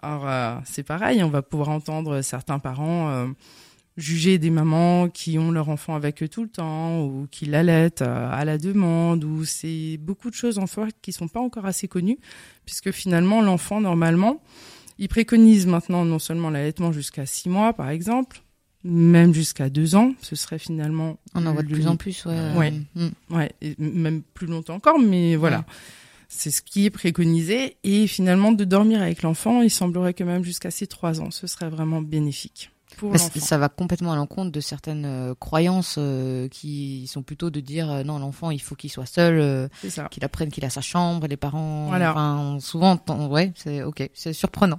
Alors euh, c'est pareil, on va pouvoir entendre certains parents euh, juger des mamans qui ont leur enfant avec eux tout le temps ou qui l'allaitent à la demande ou c'est beaucoup de choses en fait qui sont pas encore assez connues puisque finalement l'enfant normalement il préconise maintenant non seulement l'allaitement jusqu'à six mois par exemple même jusqu'à deux ans ce serait finalement On en voit de plus en plus, ouais. Ouais. Mm. Ouais, et même plus longtemps encore, mais voilà. Ouais. C'est ce qui est préconisé. Et finalement, de dormir avec l'enfant, il semblerait que même jusqu'à ses trois ans, ce serait vraiment bénéfique pour ça va complètement à l'encontre de certaines euh, croyances euh, qui sont plutôt de dire euh, non l'enfant il faut qu'il soit seul, qu'il apprenne qu'il a sa chambre, les parents. Voilà. Enfin, souvent, ouais, c'est ok, c'est surprenant.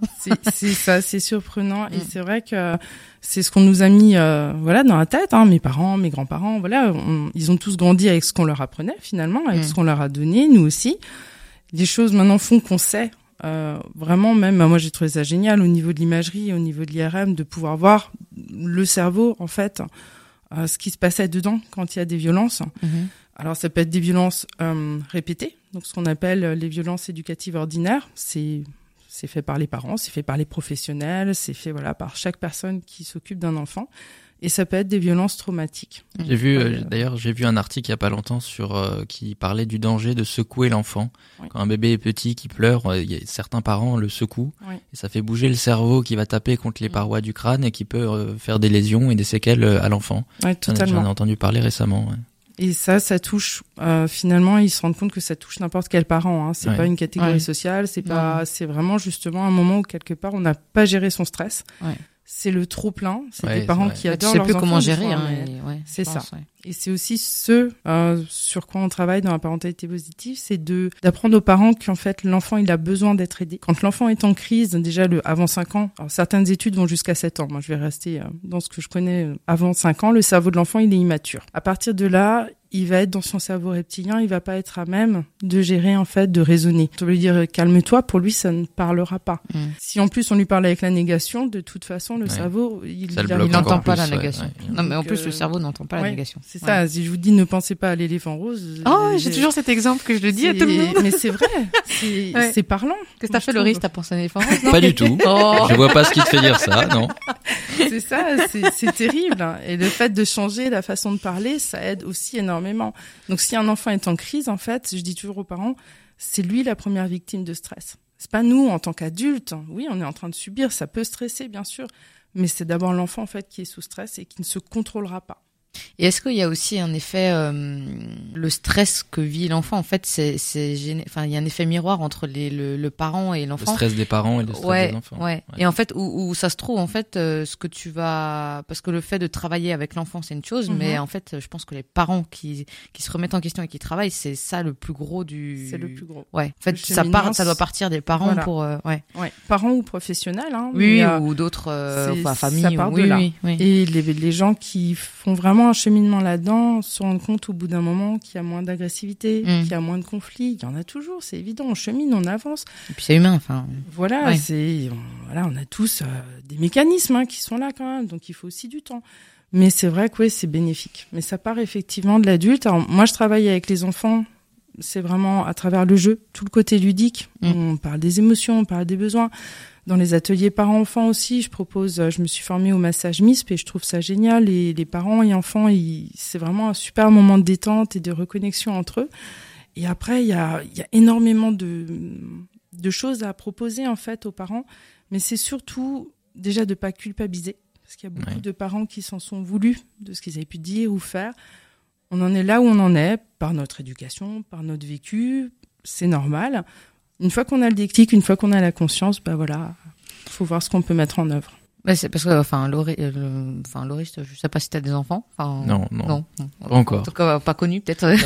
C'est ça, c'est surprenant. Et Mm. c'est vrai que c'est ce qu'on nous a mis voilà, dans la tête. Hein, mes parents, mes grands-parents, voilà, on- ils ont tous grandi avec ce qu'on leur apprenait finalement, avec Mm. ce qu'on leur a donné, nous aussi. Les choses maintenant font qu'on sait. euh, vraiment, même moi j'ai trouvé ça génial au niveau de l'imagerie, au niveau de l'IRM, de pouvoir voir le cerveau en fait, euh, ce qui se passait dedans quand il y a des violences. Alors ça peut être des violences euh, répétées, donc ce qu'on appelle euh, les violences éducatives ordinaires. C'est c'est fait par les parents, c'est fait par les professionnels, c'est fait voilà par chaque personne qui s'occupe d'un enfant. Et ça peut être des violences traumatiques. J'ai vu, Ouais, euh, d'ailleurs, j'ai vu un article il y a pas longtemps sur euh, qui parlait du danger de secouer l'enfant. Oui. Quand un bébé est petit qui pleure, euh, il y a, certains parents le secouent Oui. et ça fait bouger le cerveau qui va taper contre les Mm. parois du crâne et qui peut euh, faire des lésions et des séquelles à l'enfant. Ouais, J'en ai- totalement. J'en ai entendu parler récemment. ouais. Et ça, ça touche. euh, finalement, ils se rendent compte que ça touche n'importe quel parent. Hein. C'est Ouais. pas une catégorie Ouais. sociale. C'est pas. C'est vraiment justement un moment où quelque part on n'a pas géré son stress. Ouais. C'est le trop plein. C'est Ouais, des parents qui adorent sais leurs plus comment gérer. Hein, ouais, c'est je ça. ouais. Et c'est aussi ce euh, sur quoi on travaille dans la parentalité positive, c'est de d'apprendre aux parents qu'en fait l'enfant il a besoin d'être aidé. Quand l'enfant est en crise, déjà le avant 5 ans, alors certaines études vont jusqu'à 7 ans. Moi je vais rester euh, dans ce que je connais euh, avant 5 ans, le cerveau de l'enfant il est immature. À partir de là, il va être dans son cerveau reptilien, il va pas être à même de gérer en fait, de raisonner. On veut lui dire calme-toi, pour lui ça ne parlera pas. Mm. Si en plus on lui parle avec la négation, de toute façon le Ouais. cerveau il, n'entend pas la négation. ouais. Non, mais en Donc, plus, euh, le cerveau n'entend pas la négation. C'est Ouais. ça. Si je vous dis ne pensez pas à l'éléphant rose. Oh, euh, j'ai toujours cet exemple que je le dis à tout le monde. Mais c'est vrai. C'est parlant. Qu'est-ce que t'as fait, Loris. T'as pensé à un éléphant rose, Pas du tout. Oh. Je vois pas ce qui te fait dire ça, non. C'est ça. c'est- C'est terrible. Et le fait de changer la façon de parler, ça aide aussi énormément. Donc, si un enfant est en crise, en fait, je dis toujours aux parents, c'est lui la première victime de stress. C'est pas nous en tant qu'adultes. Oui, on est en train de subir. Ça peut stresser, bien sûr. Mais c'est d'abord l'enfant, en fait, qui est sous stress et qui ne se contrôlera pas. Et est-ce qu'il y a aussi un effet, euh, le stress que vit l'enfant, en fait, c'est, c'est enfin, il y a un effet miroir entre les, le, le parent et Le l'enfant. stress des parents et le stress ouais, des enfants. ouais. Et en fait, où, où ça se trouve, en fait, euh, ce que tu vas, parce que le fait de travailler avec l'enfant, c'est une chose, Mhm. mais en fait, je pense que les parents qui, qui se remettent en question et qui travaillent, c'est ça le plus gros du. C'est le plus gros. Ouais. En fait, Le ça part, ça doit partir des parents Voilà. pour, euh, ouais. Ouais. Parents ou professionnels. Hein, Oui, mais, euh, ou d'autres, euh, enfin, ça familles. part ou- de oui, là. oui, oui. Et les, les gens qui font vraiment un cheminement là-dedans se rendent compte au bout d'un moment qu'il y a moins d'agressivité, Mm. qu'il y a moins de conflits. Il y en a toujours, c'est évident. On chemine, on avance. Et puis c'est humain, enfin. Voilà, Ouais. c'est on, voilà, on a tous euh, des mécanismes hein, qui sont là quand même, donc il faut aussi du temps. Mais c'est vrai que oui, c'est bénéfique. Mais ça part effectivement de l'adulte. Alors moi, je travaille avec les enfants. C'est vraiment à travers le jeu, tout le côté ludique. Mm. On parle des émotions, on parle des besoins. Dans les ateliers parents-enfants aussi, je propose, euh, je me suis formée au massage MISP et je trouve ça génial. Et les parents et enfants, c'est vraiment un super moment de détente et de reconnexion entre eux. Et après, il y a, il y a énormément de, de choses à proposer en fait aux parents, mais c'est surtout déjà de pas culpabiliser, parce qu'il y a beaucoup Ouais. de parents qui s'en sont voulus de ce qu'ils avaient pu dire ou faire. On en est là où on en est par notre éducation, par notre vécu, c'est normal. Une fois qu'on a le déclic, une fois qu'on a la conscience, bah voilà, faut voir ce qu'on peut mettre en œuvre. Bah, c'est parce que, enfin, Laurie, euh, enfin, Laurie, je sais pas si t'as des enfants. Enfin, Non, non. non. Pas encore. En tout cas, pas connu, peut-être.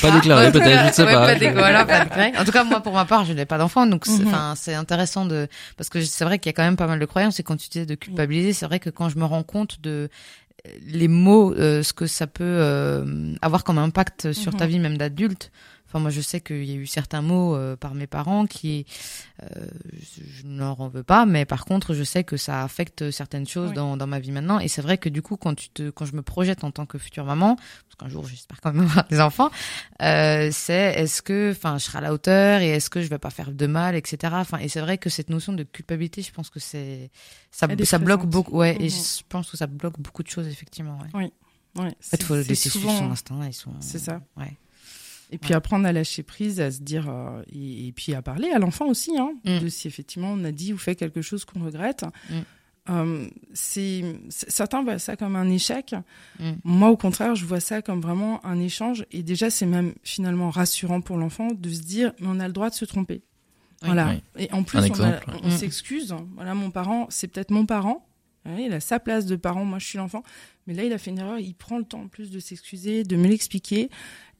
Pas déclaré, peut-être, je ne sais Ouais, pas. voilà, pas. En tout cas, moi, pour ma part, je n'ai pas d'enfant, donc c'est, Mhm. enfin, c'est intéressant de, parce que c'est vrai qu'il y a quand même pas mal de croyances. Et quand tu disais de culpabiliser, c'est vrai que quand je me rends compte de euh, les mots, euh, ce que ça peut euh, avoir comme impact sur ta Mhm. vie, même d'adulte. Enfin, moi, je sais qu'il y a eu certains mots euh, par mes parents qui, euh, je, je ne leur en veux pas, mais par contre, je sais que ça affecte certaines choses Oui. dans, dans ma vie maintenant. Et c'est vrai que du coup, quand tu te, quand je me projette en tant que future maman, parce qu'un jour, j'espère quand même avoir des enfants, euh, c'est est-ce que, enfin, je serai à la hauteur et est-ce que je vais pas faire de mal, etc. Enfin, et c'est vrai que cette notion de culpabilité, je pense que c'est, ça, Elle est ça bloque beaucoup, ouais, et Mhm. je pense que ça bloque beaucoup de choses, effectivement, ouais. Ouais, En fait, faut laisser souvent- son instinct et son, C'est ça. ouais. Et puis apprendre à lâcher prise, à se dire, euh, et, et puis à parler à l'enfant aussi, hein, Mm. de si effectivement on a dit ou fait quelque chose qu'on regrette. Mm. Euh, c'est c'est- certains voient ça comme un échec. Mm. Moi, au contraire, je vois ça comme vraiment un échange. Et déjà, c'est même finalement rassurant pour l'enfant de se dire, mais on a le droit de se tromper. Oui. Voilà. Oui. Et en plus, on, a- exemple. on Mm. s'excuse. Voilà, mon parent, c'est peut-être mon parent. Ouais, Il a sa place de parent, moi je suis l'enfant. Mais là, il a fait une erreur, il prend le temps en plus de s'excuser, de me l'expliquer.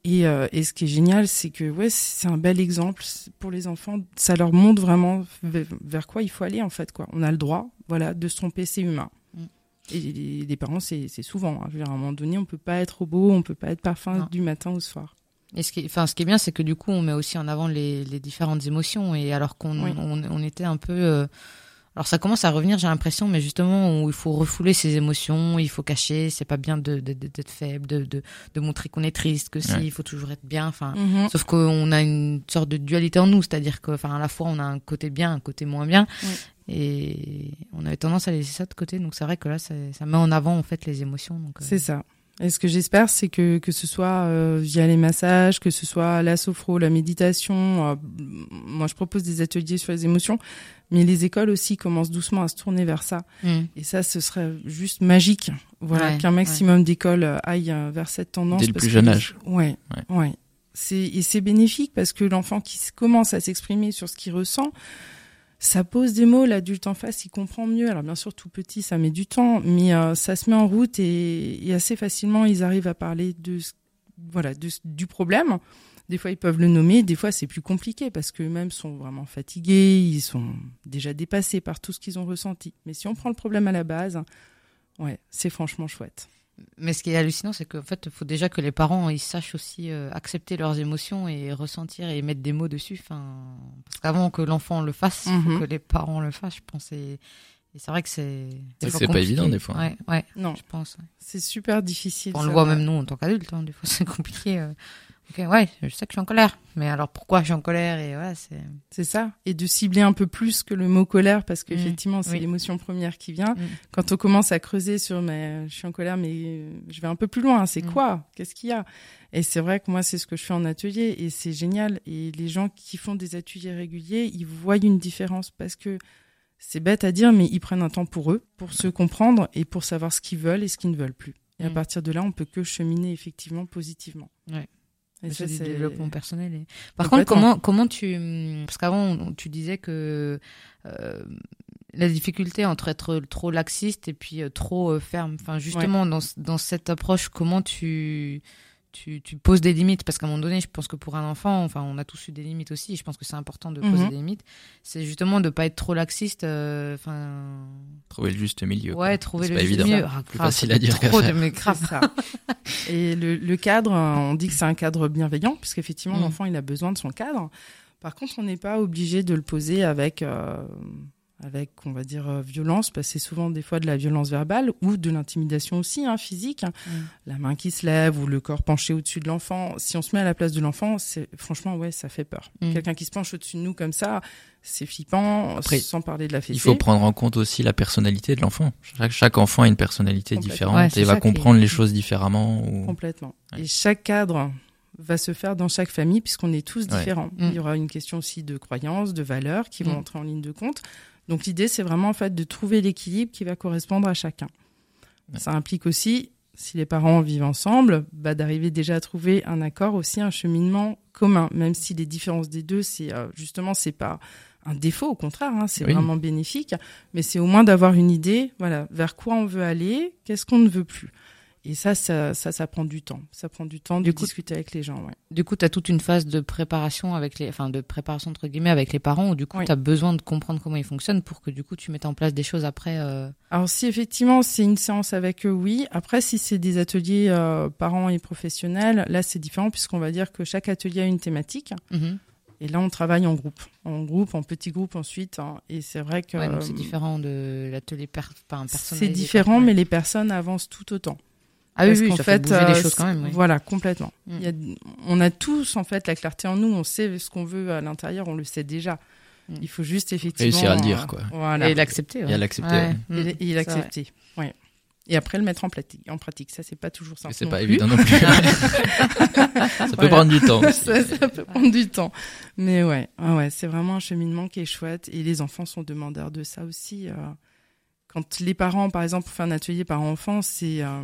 Et, euh, et ce qui est génial, c'est que ouais, c'est un bel exemple pour les enfants. Ça leur montre vraiment vers, quoi il faut aller en fait. Quoi. On a le droit, voilà, de se tromper, c'est humain. Mm. Et les, les parents, c'est souvent. hein. Je veux dire, à un moment donné, on peut pas être robot, on peut pas être parfum Non. du matin au soir. Et ce qui, est- enfin, ce qui est bien, c'est que du coup, on met aussi en avant les, les différentes émotions. Et alors qu'on Oui. on, on était un peu. euh, alors ça commence à revenir, j'ai l'impression, mais justement où il faut refouler ses émotions, il faut cacher. C'est pas bien de de- de- d'être faible, de, de de montrer qu'on est triste, que si, Ouais. il faut toujours être bien. Enfin, Mhm. sauf qu'on a une sorte de dualité en nous, c'est-à-dire que, enfin, à la fois on a un côté bien, un côté moins bien, Oui. et on avait tendance à laisser ça de côté. Donc c'est vrai que là, ça, ça met en avant en fait les émotions. Donc euh, C'est ça. Et ce que j'espère, c'est que, que ce soit euh, via les massages, que ce soit la sophro, la méditation. euh, moi, je propose des ateliers sur les émotions, mais les écoles aussi commencent doucement à se tourner vers ça. Mm. Et ça, ce serait juste magique. Voilà, Ouais, qu'un maximum d'écoles euh, aillent euh, vers cette tendance. Dès le parce plus jeune âge. Ouais, Ouais. ouais. C'est et c'est bénéfique parce que l'enfant qui commence à s'exprimer sur ce qu'il ressent, ça pose des mots. L'adulte en face, il comprend mieux. Alors bien sûr, tout petit, ça met du temps, mais euh, ça se met en route et, assez facilement, ils arrivent à parler de voilà du problème. Des fois, ils peuvent le nommer. Des fois, c'est plus compliqué parce qu'eux-mêmes sont vraiment fatigués. Ils sont déjà dépassés par tout ce qu'ils ont ressenti. Mais si on prend le problème à la base, ouais, c'est franchement chouette. Mais ce qui est hallucinant, c'est qu'en fait, il faut déjà que les parents ils sachent aussi euh, accepter leurs émotions et ressentir et mettre des mots dessus. Enfin, parce qu'avant que l'enfant le fasse, il faut Mhm. que les parents le fassent. Je pense. Et, et c'est vrai que c'est. C'est pas évident, des fois. Ouais, ouais, Non, je pense. ouais. c'est super difficile. On ça. le voit même nous en tant qu'adultes. Hein, des fois, c'est compliqué. euh. Ok, ouais, je sais que je suis en colère. Mais alors pourquoi je suis en colère et ouais, c'est. C'est ça. Et de cibler un peu plus que le mot colère, parce qu'effectivement, c'est oui. l'émotion première qui vient. Mm. Quand on commence à creuser sur, mais je suis en colère, mais je vais un peu plus loin. C'est Mm. quoi? Qu'est-ce qu'il y a? Et c'est vrai que moi, c'est ce que je fais en atelier, et c'est génial. Et les gens qui font des ateliers réguliers, ils voient une différence parce que c'est bête à dire, mais ils prennent un temps pour eux, pour se comprendre et pour savoir ce qu'ils veulent et ce qu'ils ne veulent plus. Et à partir de là, on peut que cheminer effectivement positivement. Ouais. Et ça, du développement personnel. et- Par contre, comment comment tu parce qu'avant tu disais que euh, la difficulté entre être trop laxiste et puis euh, trop euh, ferme. Enfin, justement dans dans cette approche, comment tu tu, tu poses des limites parce qu'à un moment donné, je pense que pour un enfant, enfin, on a tous eu des limites aussi. et Je pense que c'est important de poser Mhm. des limites. C'est justement de pas être trop laxiste. euh, Enfin, Trouver le juste milieu. quoi. ouais, trouver C'est le pas juste évident. milieu. Ah, Plus grave, facile à dire qu'à trop de faire. mais grave. Ça. Et le, le cadre, euh, on dit que c'est un cadre bienveillant, puisqu'effectivement, Mm. l'enfant, il a besoin de son cadre. Par contre, on n'est pas obligé de le poser avec, euh, avec on va dire, euh, violence, parce que c'est souvent des fois de la violence verbale ou de l'intimidation aussi, hein, physique. Mm. La main qui se lève ou le corps penché au-dessus de l'enfant. Si on se met à la place de l'enfant, c'est franchement, ouais, ça fait peur. Mm. Quelqu'un qui se penche au-dessus de nous comme ça, c'est flippant, Après, sans parler de la fessée. Il faut prendre en compte aussi la personnalité de l'enfant. Chaque, chaque enfant a une personnalité différente Ouais, et va comprendre les choses différemment. Ou... Complètement. Ouais. Et chaque cadre va se faire dans chaque famille puisqu'on est tous Ouais. différents. Mm. Il y aura une question aussi de croyances, de valeurs qui vont entrer en ligne de compte. Donc l'idée, c'est vraiment en fait de trouver l'équilibre qui va correspondre à chacun. Ça implique aussi, si les parents vivent ensemble, bah, d'arriver déjà à trouver un accord aussi, un cheminement commun, même si les différences des deux, c'est euh, justement, c'est pas un défaut, au contraire, hein, c'est Oui. vraiment bénéfique. Mais c'est au moins d'avoir une idée, voilà, vers quoi on veut aller, qu'est-ce qu'on ne veut plus. Et ça, ça, ça, ça prend du temps. Ça prend du temps de coup- discuter avec les gens. Ouais. Du coup, tu as toute une phase de préparation avec les, enfin, de préparation entre guillemets avec les parents où du coup, Oui. tu as besoin de comprendre comment ils fonctionnent pour que du coup, tu mettes en place des choses après. euh, Alors si effectivement c'est une séance avec eux, oui. Après si c'est des ateliers euh, parents et professionnels, là c'est différent puisqu'on va dire que chaque atelier a une thématique. mhm. Et là on travaille en groupe, en groupe, en petits groupes ensuite. hein. Et c'est vrai que Ouais, c'est euh, différent de l'atelier per... enfin, c'est personnalisé, différent, mais les personnes avancent tout autant. Ah oui, Parce oui, qu'en ça fait, bouger euh, les choses quand même. oui. Voilà, complètement. Mm. Il y a, on a tous en fait la clarté en nous, on sait ce qu'on veut à l'intérieur, on le sait déjà. Mm. Il faut juste effectivement Réussir à le dire, euh, quoi. Voilà. Et l'accepter. Et ouais. l'accepter. Ouais. ouais. Mm. Et, et C'est l'accepter. Ouais. Et après le mettre en pratique. En pratique, ça c'est pas toujours simple. C'est pas plus. évident non plus. ça peut Voilà. prendre du temps. ça, ça peut prendre du temps. Mais ouais, ouais, ouais, c'est vraiment un cheminement qui est chouette. Et les enfants sont demandeurs de ça aussi. euh. Quand les parents, par exemple, font un atelier parents-enfants, c'est euh,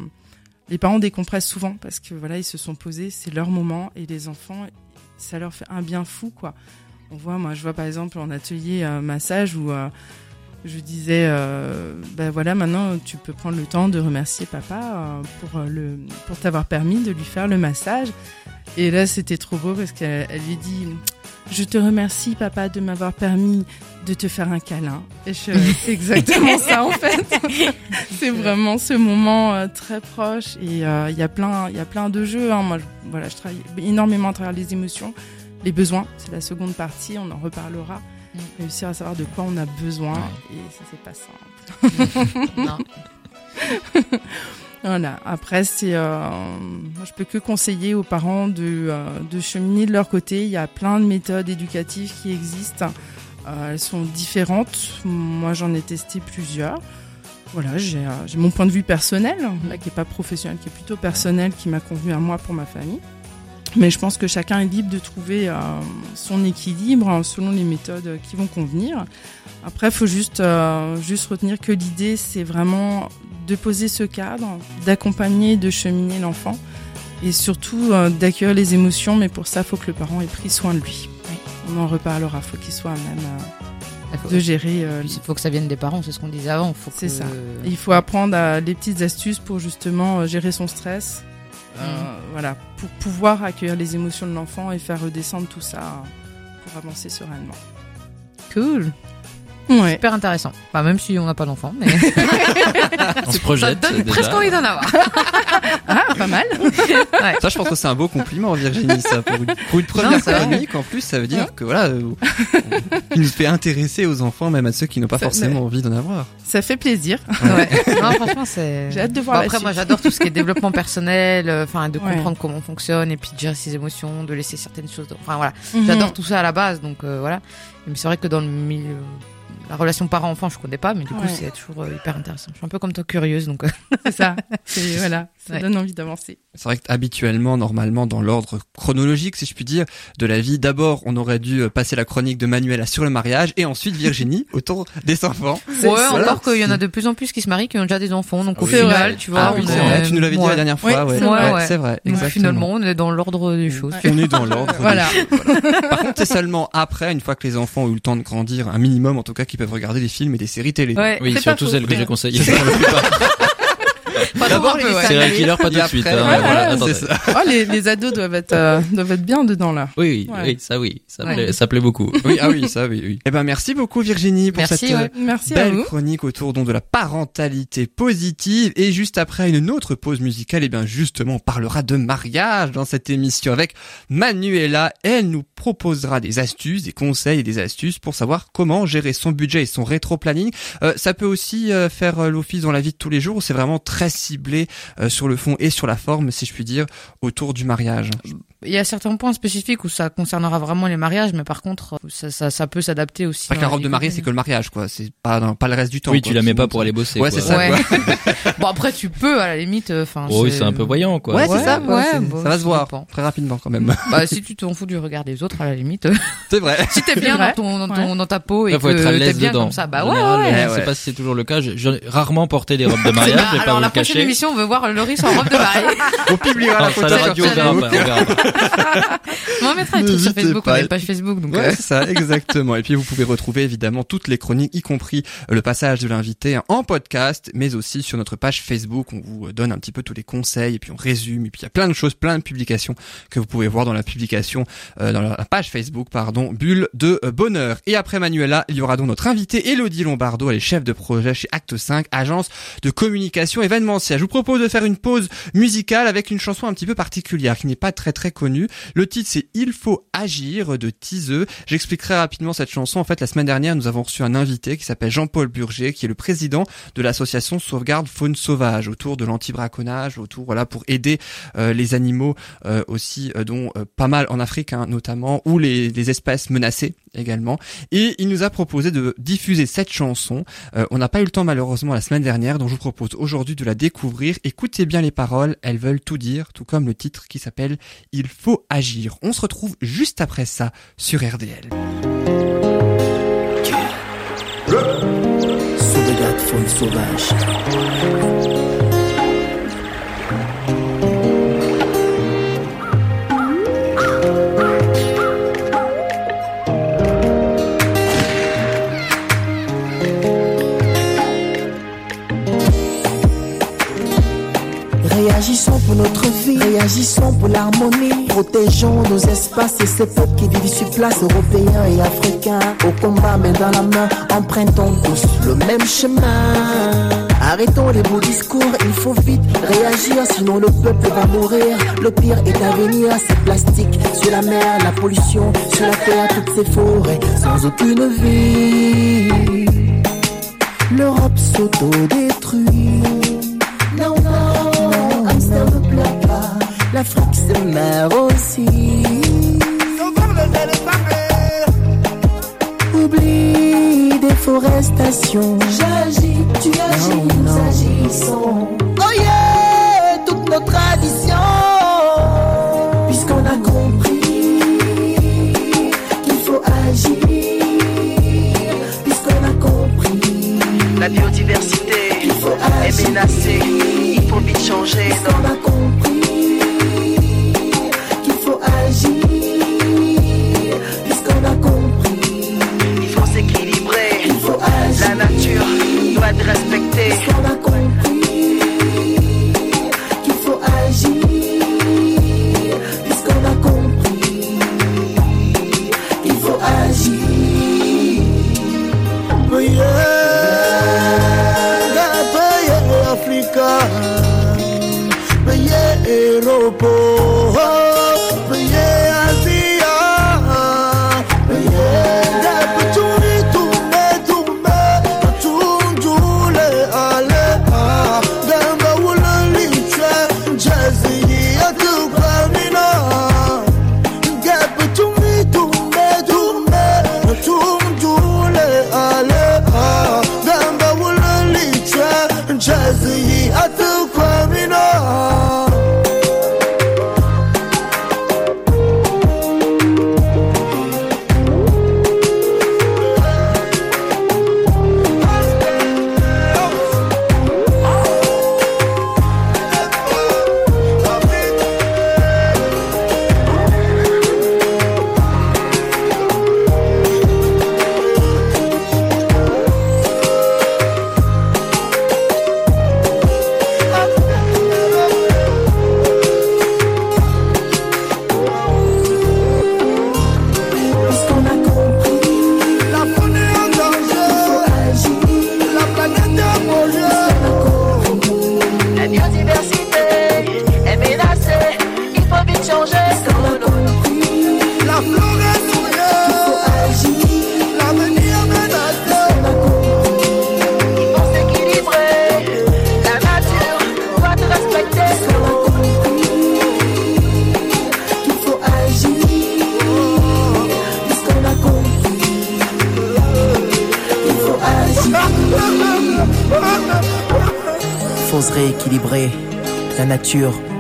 les parents décompressent souvent parce que voilà, ils se sont posés, c'est leur moment, et les enfants, ça leur fait un bien fou, quoi. On voit, moi, je vois par exemple en atelier euh, massage où euh, je disais, euh, ben voilà, maintenant tu peux prendre le temps de remercier papa euh, pour euh, le, pour t'avoir permis de lui faire le massage. Et là, c'était trop beau parce qu'elle elle lui dit Je te remercie, papa, de m'avoir permis de te faire un câlin. Et c'est exactement ça, en fait. c'est vraiment ce moment euh, très proche. Et euh, il y a plein, il y a plein de jeux. hein. Moi, je, voilà, je travaille énormément à travers les émotions, les besoins. C'est la seconde partie. On en reparlera. Réussir à savoir de quoi on a besoin. Ouais. Et ça, c'est pas simple. Non. Voilà. Après, c'est, euh, je peux que conseiller aux parents de, euh, de cheminer de leur côté. Il y a plein de méthodes éducatives qui existent. Euh, elles sont différentes. Moi, j'en ai testé plusieurs. Voilà, j'ai, j'ai mon point de vue personnel, là, qui est pas professionnel, qui est plutôt personnel, qui m'a convenu à moi pour ma famille. Mais je pense que chacun est libre de trouver euh, son équilibre hein, selon les méthodes qui vont convenir. Après, il faut juste, euh, juste retenir que l'idée, c'est vraiment de poser ce cadre, d'accompagner, de cheminer l'enfant et surtout euh, d'accueillir les émotions. Mais pour ça, il faut que le parent ait pris soin de lui. On en reparlera. Il faut qu'il soit à même euh, faut, de gérer. euh, il faut que ça vienne des parents, c'est ce qu'on disait avant. Faut C'est que- ça. il faut apprendre à les petites astuces pour justement euh, gérer son stress. Euh, Voilà, pour pouvoir accueillir les émotions de l'enfant et faire redescendre tout ça pour avancer sereinement. Cool. Ouais. Super intéressant. Enfin, même si on n'a pas d'enfant, mais On se ça projette donne déjà. presque envie d'en avoir. Ah, pas mal. Ça, je pense que c'est un beau compliment, Virginie, ça. Pour une, pour une première chronique, en plus, ça veut dire que voilà, euh, il nous fait intéresser aux enfants, même à ceux qui n'ont pas Ça- forcément envie d'en avoir. Ça fait plaisir. Ouais. Non, franchement, c'est. J'ai hâte de voir Bon, la après, suite. moi, j'adore tout ce qui est développement personnel, euh, enfin, de Ouais. comprendre comment on fonctionne et puis de gérer ses émotions, de laisser certaines choses. Enfin, voilà. Mhm. J'adore tout ça à la base, donc euh, voilà. Mais c'est vrai que dans le milieu, la relation parent-enfant, je connais pas, mais du coup, Ouais. c'est toujours euh, hyper intéressant. Je suis un peu comme toi, curieuse, donc. euh, C'est ça. Voilà, ça Ouais. donne envie d'avancer. C'est vrai qu'habituellement, normalement, dans l'ordre chronologique, si je puis dire, de la vie, d'abord, on aurait dû euh, passer la chronique de Manuela sur le mariage, et ensuite Virginie autour des enfants. Ouais, voilà. encore qu'il y en a de plus en plus qui se marient, qui ont déjà des enfants, donc au Oui. final, tu vois. Ah oui, on c'est est- vrai, tu nous l'avais dit Ouais. la dernière Oui, fois, ouais. c'est vrai. Ouais, c'est vrai, Donc exactement. finalement, on est dans l'ordre des choses. Ouais. On est dans l'ordre. Voilà. Par contre, c'est seulement après, une fois que les enfants ont eu le temps de grandir, un minimum en tout cas, qu'ils peuvent regarder des films et des séries télé. Ouais, Oui, surtout pas faux. celle que j'ai conseillée. C'est un killer, pas tout et de suite. hein, ouais, voilà, c'est attendez. ça. Oh, les, les ados doivent être, euh, doivent être bien dedans là. Oui, oui, Ouais. oui, ça oui, ça Ouais. plaît, ça plaît beaucoup. Oui, ah oui, ça, oui, oui. Eh ben, merci beaucoup Virginie pour Merci, cette euh, ouais. Merci à belle chronique autour donc de la parentalité positive. Et juste après une autre pause musicale, eh bien justement, on parlera de mariage dans cette émission avec Manuela. Elle nous proposera des astuces, des conseils et des astuces pour savoir comment gérer son budget et son rétro-planning. Euh, ça peut aussi euh, faire euh, l'office dans la vie de tous les jours. ou C'est vraiment très ciblé sur le fond et sur la forme, si je puis dire, autour du mariage. Il y a certains points spécifiques où ça concernera vraiment les mariages, mais par contre, ça, ça, ça peut s'adapter aussi. Pas que la robe de mariée, c'est que le mariage, quoi. C'est pas, non, pas le reste du temps. Oui, quoi. tu la mets pas pour aller bosser. Ouais, c'est ça. Ouais. quoi. bon, après, tu peux, à la limite, euh, enfin. Oh, oui, c'est un peu voyant, quoi. Ouais, c'est ça. ouais, bon, ça va se voir dépend. très rapidement quand même. Bah, si tu t'en fous du regard des autres, à la limite. euh, C'est vrai. si t'es bien dans ton, dans, ton, Ouais. dans ta peau et Il faut que être à t'es l'aise bien dedans. comme ça, bah En ouais, général, ouais. Je sais pas si c'est toujours le cas. J'ai rarement porté des robes de mariage. Bah, je vais pas alors la prochaine émission, on veut voir Loris en robe de mariée. On publiera la photo radio, on verra on mettra les trucs sur Facebook, on a une page Facebook, donc. Ouais, euh, ça, exactement. Et puis vous pouvez retrouver évidemment toutes les chroniques, y compris euh, le passage de l'invité hein, en podcast, mais aussi sur notre page Facebook. On vous donne un petit peu tous les conseils et puis on résume. Et puis il y a plein de choses, plein de publications que vous pouvez voir dans la publication, euh, dans la page Facebook, pardon, Bulle de euh, Bonheur. Et après Manuela, il y aura donc notre invité Elodie Lombardo, elle est chef de projet chez Acte 5, agence de communication événementielle. Je vous propose de faire une pause musicale avec une chanson un petit peu particulière qui n'est pas très très Le titre c'est Il faut agir de Tiseux. J'expliquerai rapidement cette chanson. En fait, la semaine dernière, nous avons reçu un invité qui s'appelle Jean-Paul Burger, qui est le président de l'association Sauvegarde Faune Sauvage, autour de l'anti-braconnage, autour voilà pour aider euh, les animaux euh, aussi, euh, dont pas mal en Afrique hein, notamment, ou les espèces menacées également. Et il nous a proposé de diffuser cette chanson. Euh, on n'a pas eu le temps malheureusement la semaine dernière, donc je vous propose aujourd'hui de la découvrir. Écoutez bien les paroles, elles veulent tout dire, tout comme le titre qui s'appelle Il faut agir. On se retrouve juste après ça sur RDL. Pour notre vie, réagissons pour l'harmonie. Protégeons nos espaces et ces peuples qui vivent sur place, européens et africains. Au combat, main dans la main, empruntons tous le même chemin. Arrêtons les beaux discours, il faut vite réagir, sinon le peuple va mourir. Le pire est à venir, c'est plastique sur la mer, la pollution sur la terre, toutes ces forêts sans aucune vie. L'Europe s'auto-détruit. L'Afrique se meurt aussi. Oublie déforestation. J'agis, tu agis, nous agissons. Oh yeah, toutes nos traditions. Puisqu'on a compris qu'il faut agir. Puisqu'on a compris La biodiversité faut est agir. menacée. Il faut vite changer.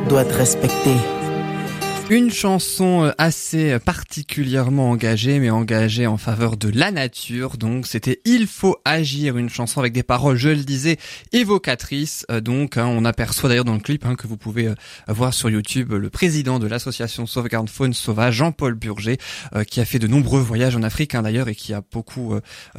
Doit être respectée. Une chanson euh, assez particulièrement engagée, mais engagée en faveur de la nature. Donc, c'était Il faut agir, une chanson avec des paroles, je le disais, évocatrices. Euh, donc, hein, on aperçoit d'ailleurs dans le clip hein, que vous pouvez euh, voir sur YouTube le président de l'association Sauvegarde Faune Sauvage, Jean-Paul Burger, qui a fait de nombreux voyages en Afrique hein, d'ailleurs et qui a beaucoup,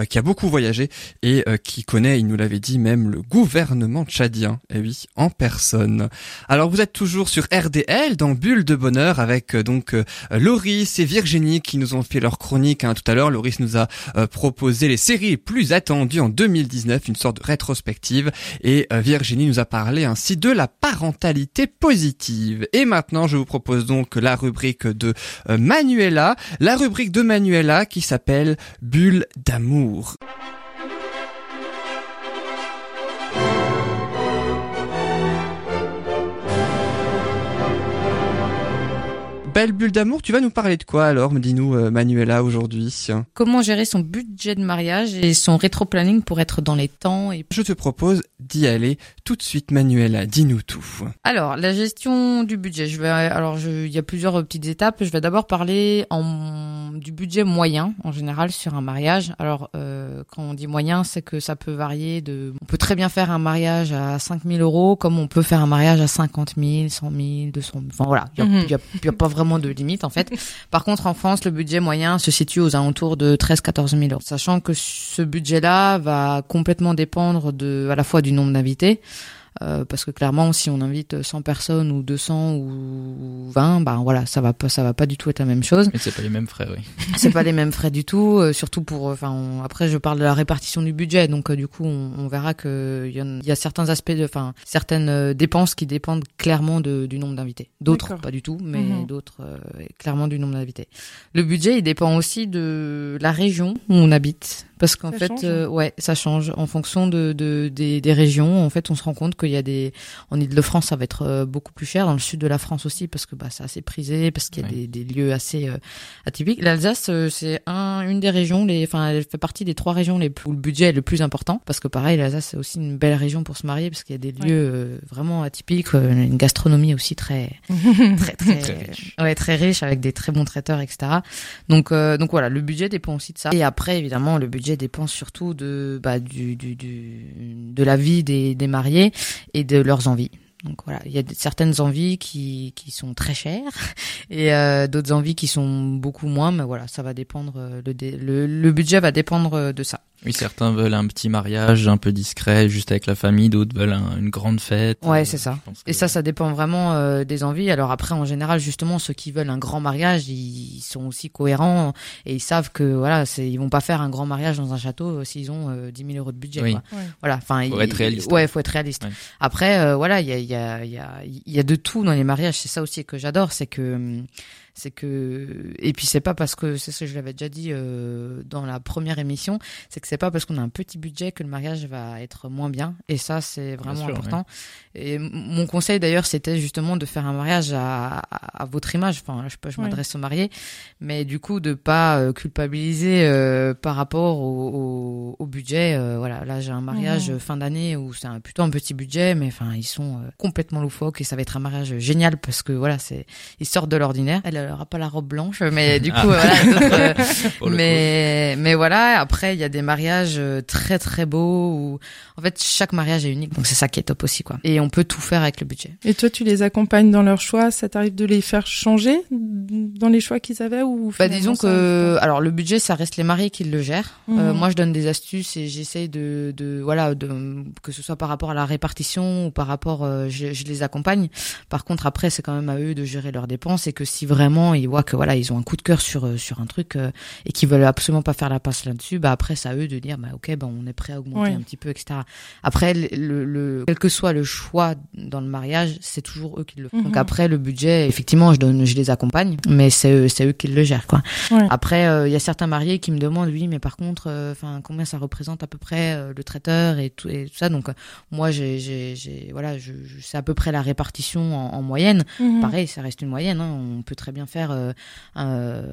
qui a beaucoup voyagé et qui connaît, il nous l'avait dit, même le gouvernement tchadien. Et oui, en personne. Alors, vous êtes toujours sur RDL dans Bulle de Bonheur avec euh, donc euh, Loris et Virginie qui nous ont fait leur chronique hein, tout à l'heure. Loris nous a euh, proposé les séries plus attendues en 2019, une sorte de rétrospective, et Virginie nous a parlé ainsi de la parentalité positive. Et maintenant, je vous propose donc la rubrique de Manuela, la rubrique de Manuela qui s'appelle Bulle d'amour. Belle bulle d'amour. Tu vas nous parler de quoi alors, dis-nous euh, Manuela aujourd'hui? Comment gérer son budget de mariage et son rétro-planning pour être dans les temps et... Je te propose d'y aller tout de suite Manuela, dis-nous tout. Alors, la gestion du budget, je vais alors je, il y a plusieurs petites étapes, je vais d'abord parler en du budget moyen en général sur un mariage. Alors euh, quand on dit moyen, c'est que ça peut varier de on peut très bien faire un mariage à 5000 euros comme on peut faire un mariage à 50 000, 100 000, 200 000. Enfin voilà, il n'y a, y a, pas vraiment de limite en fait. Par contre, en France, le budget moyen se situe aux alentours de 13-14 000 euros, sachant que ce budget-là va complètement dépendre de à la fois du nombre d'invités. Euh, parce que clairement, si on invite 100 personnes ou 200 ou 20, bah voilà, ça va pas, ça va pas du tout être la même chose. Mais c'est pas les mêmes frais, oui. c'est pas les mêmes frais du tout, euh, surtout pour, enfin, après je parle de la répartition du budget, donc euh, du coup on, on verra que il y, y, a certains aspects, de, enfin, certaines dépenses qui dépendent clairement de, du nombre d'invités. D'autres pas du tout, mais mhm. d'autres clairement du nombre d'invités. Le budget, il dépend aussi de la région où on habite. Parce qu'en fait, euh, ouais, ça change en fonction de, de des, des, régions. En fait, on se rend compte qu'il y a des en Île-de-France, ça va être euh, beaucoup plus cher. Dans le sud de la France aussi, parce que bah c'est assez prisé, parce qu'il y a des, des, lieux assez euh, atypiques. L'Alsace, c'est un une des régions, les, enfin, elle fait partie des trois régions les où le budget est le plus important. Parce que pareil, l'Alsace c'est aussi une belle région pour se marier, parce qu'il y a des lieux vraiment atypiques, une gastronomie aussi très très très, très riche. ouais très riche avec des très bons traiteurs, etc. Donc donc voilà, le budget dépend aussi de ça. Et après, évidemment, le budget dépend surtout de, bah, du, du, de la vie des, des mariés et de leurs envies. Donc voilà, il y a certaines envies qui, qui sont très chères et euh, d'autres envies qui sont beaucoup moins, mais voilà, ça va dépendre, euh, le, le, le budget va dépendre euh, de ça. Oui, certains veulent un petit mariage un peu discret, juste avec la famille, d'autres veulent une grande fête. Ouais, c'est ça. Et ça, ça dépend vraiment euh, des envies. Alors après, en général, justement, ceux qui veulent un grand mariage, ils sont aussi cohérents et ils savent que voilà, c'est, ils vont pas faire un grand mariage dans un château euh, s'ils ont euh, 10 000 euros de budget. Oui. Quoi. Voilà. Enfin, faut être réaliste. Ouais, faut être réaliste. Après, euh, voilà, il y a, il y a, il y a, y a de tout dans les mariages. C'est ça aussi que j'adore, c'est que hum, c'est que et puis c'est pas parce que c'est ce que je l'avais déjà dit euh, dans la première émission, c'est que c'est pas parce qu'on a un petit budget que le mariage va être moins bien et ça c'est vraiment important. Et mon conseil d'ailleurs c'était justement de faire un mariage à, à, votre image. Enfin je, je m'adresse aux mariés, mais du coup de pas euh, culpabiliser euh, par rapport au, au, au budget. Euh, voilà là j'ai un mariage fin d'année où c'est un, plutôt un petit budget, mais enfin ils sont euh, complètement loufoques et ça va être un mariage génial parce que voilà c'est ils sortent de l'ordinaire. Elle aura pas la robe blanche, mais du coup, voilà, euh, mais mais voilà. Après, il y a des mariages euh, très très beaux où, en fait, chaque mariage est unique, donc c'est ça qui est top aussi, quoi. Et on peut tout faire avec le budget. Et toi, tu les accompagnes dans leurs choix Ça t'arrive de les faire changer dans les choix qu'ils avaient ou Bah disons que, alors le budget, ça reste les mariés qui le gèrent. Euh, mhm. moi, je donne des astuces et j'essaye de, de voilà, de que ce soit par rapport à la répartition ou par rapport, je, je les accompagne. Par contre, après, c'est quand même à eux de gérer leurs dépenses et que si vraiment ils voient que voilà, ils ont un coup de cœur sur euh, sur un truc euh, et qu'ils veulent absolument pas faire la passe là-dessus, bah après c'est à eux de dire bah ok, bah on est prêt à augmenter un petit peu, etc. Après le, le, quel que soit le choix dans le mariage, c'est toujours eux qui le font. Donc mhm. après le budget, effectivement, je donne, je les accompagne, mais c'est eux, c'est eux qui le gèrent quoi. Après euh, il y a certains mariés qui me demandent oui, mais par contre, enfin combien ça représente à peu près le traiteur et tout et tout ça. Donc moi j'ai j'ai voilà, je, je sais à peu près la répartition en, moyenne. Mhm. Pareil, ça reste une moyenne. Hein, on peut très bien bien faire euh, un,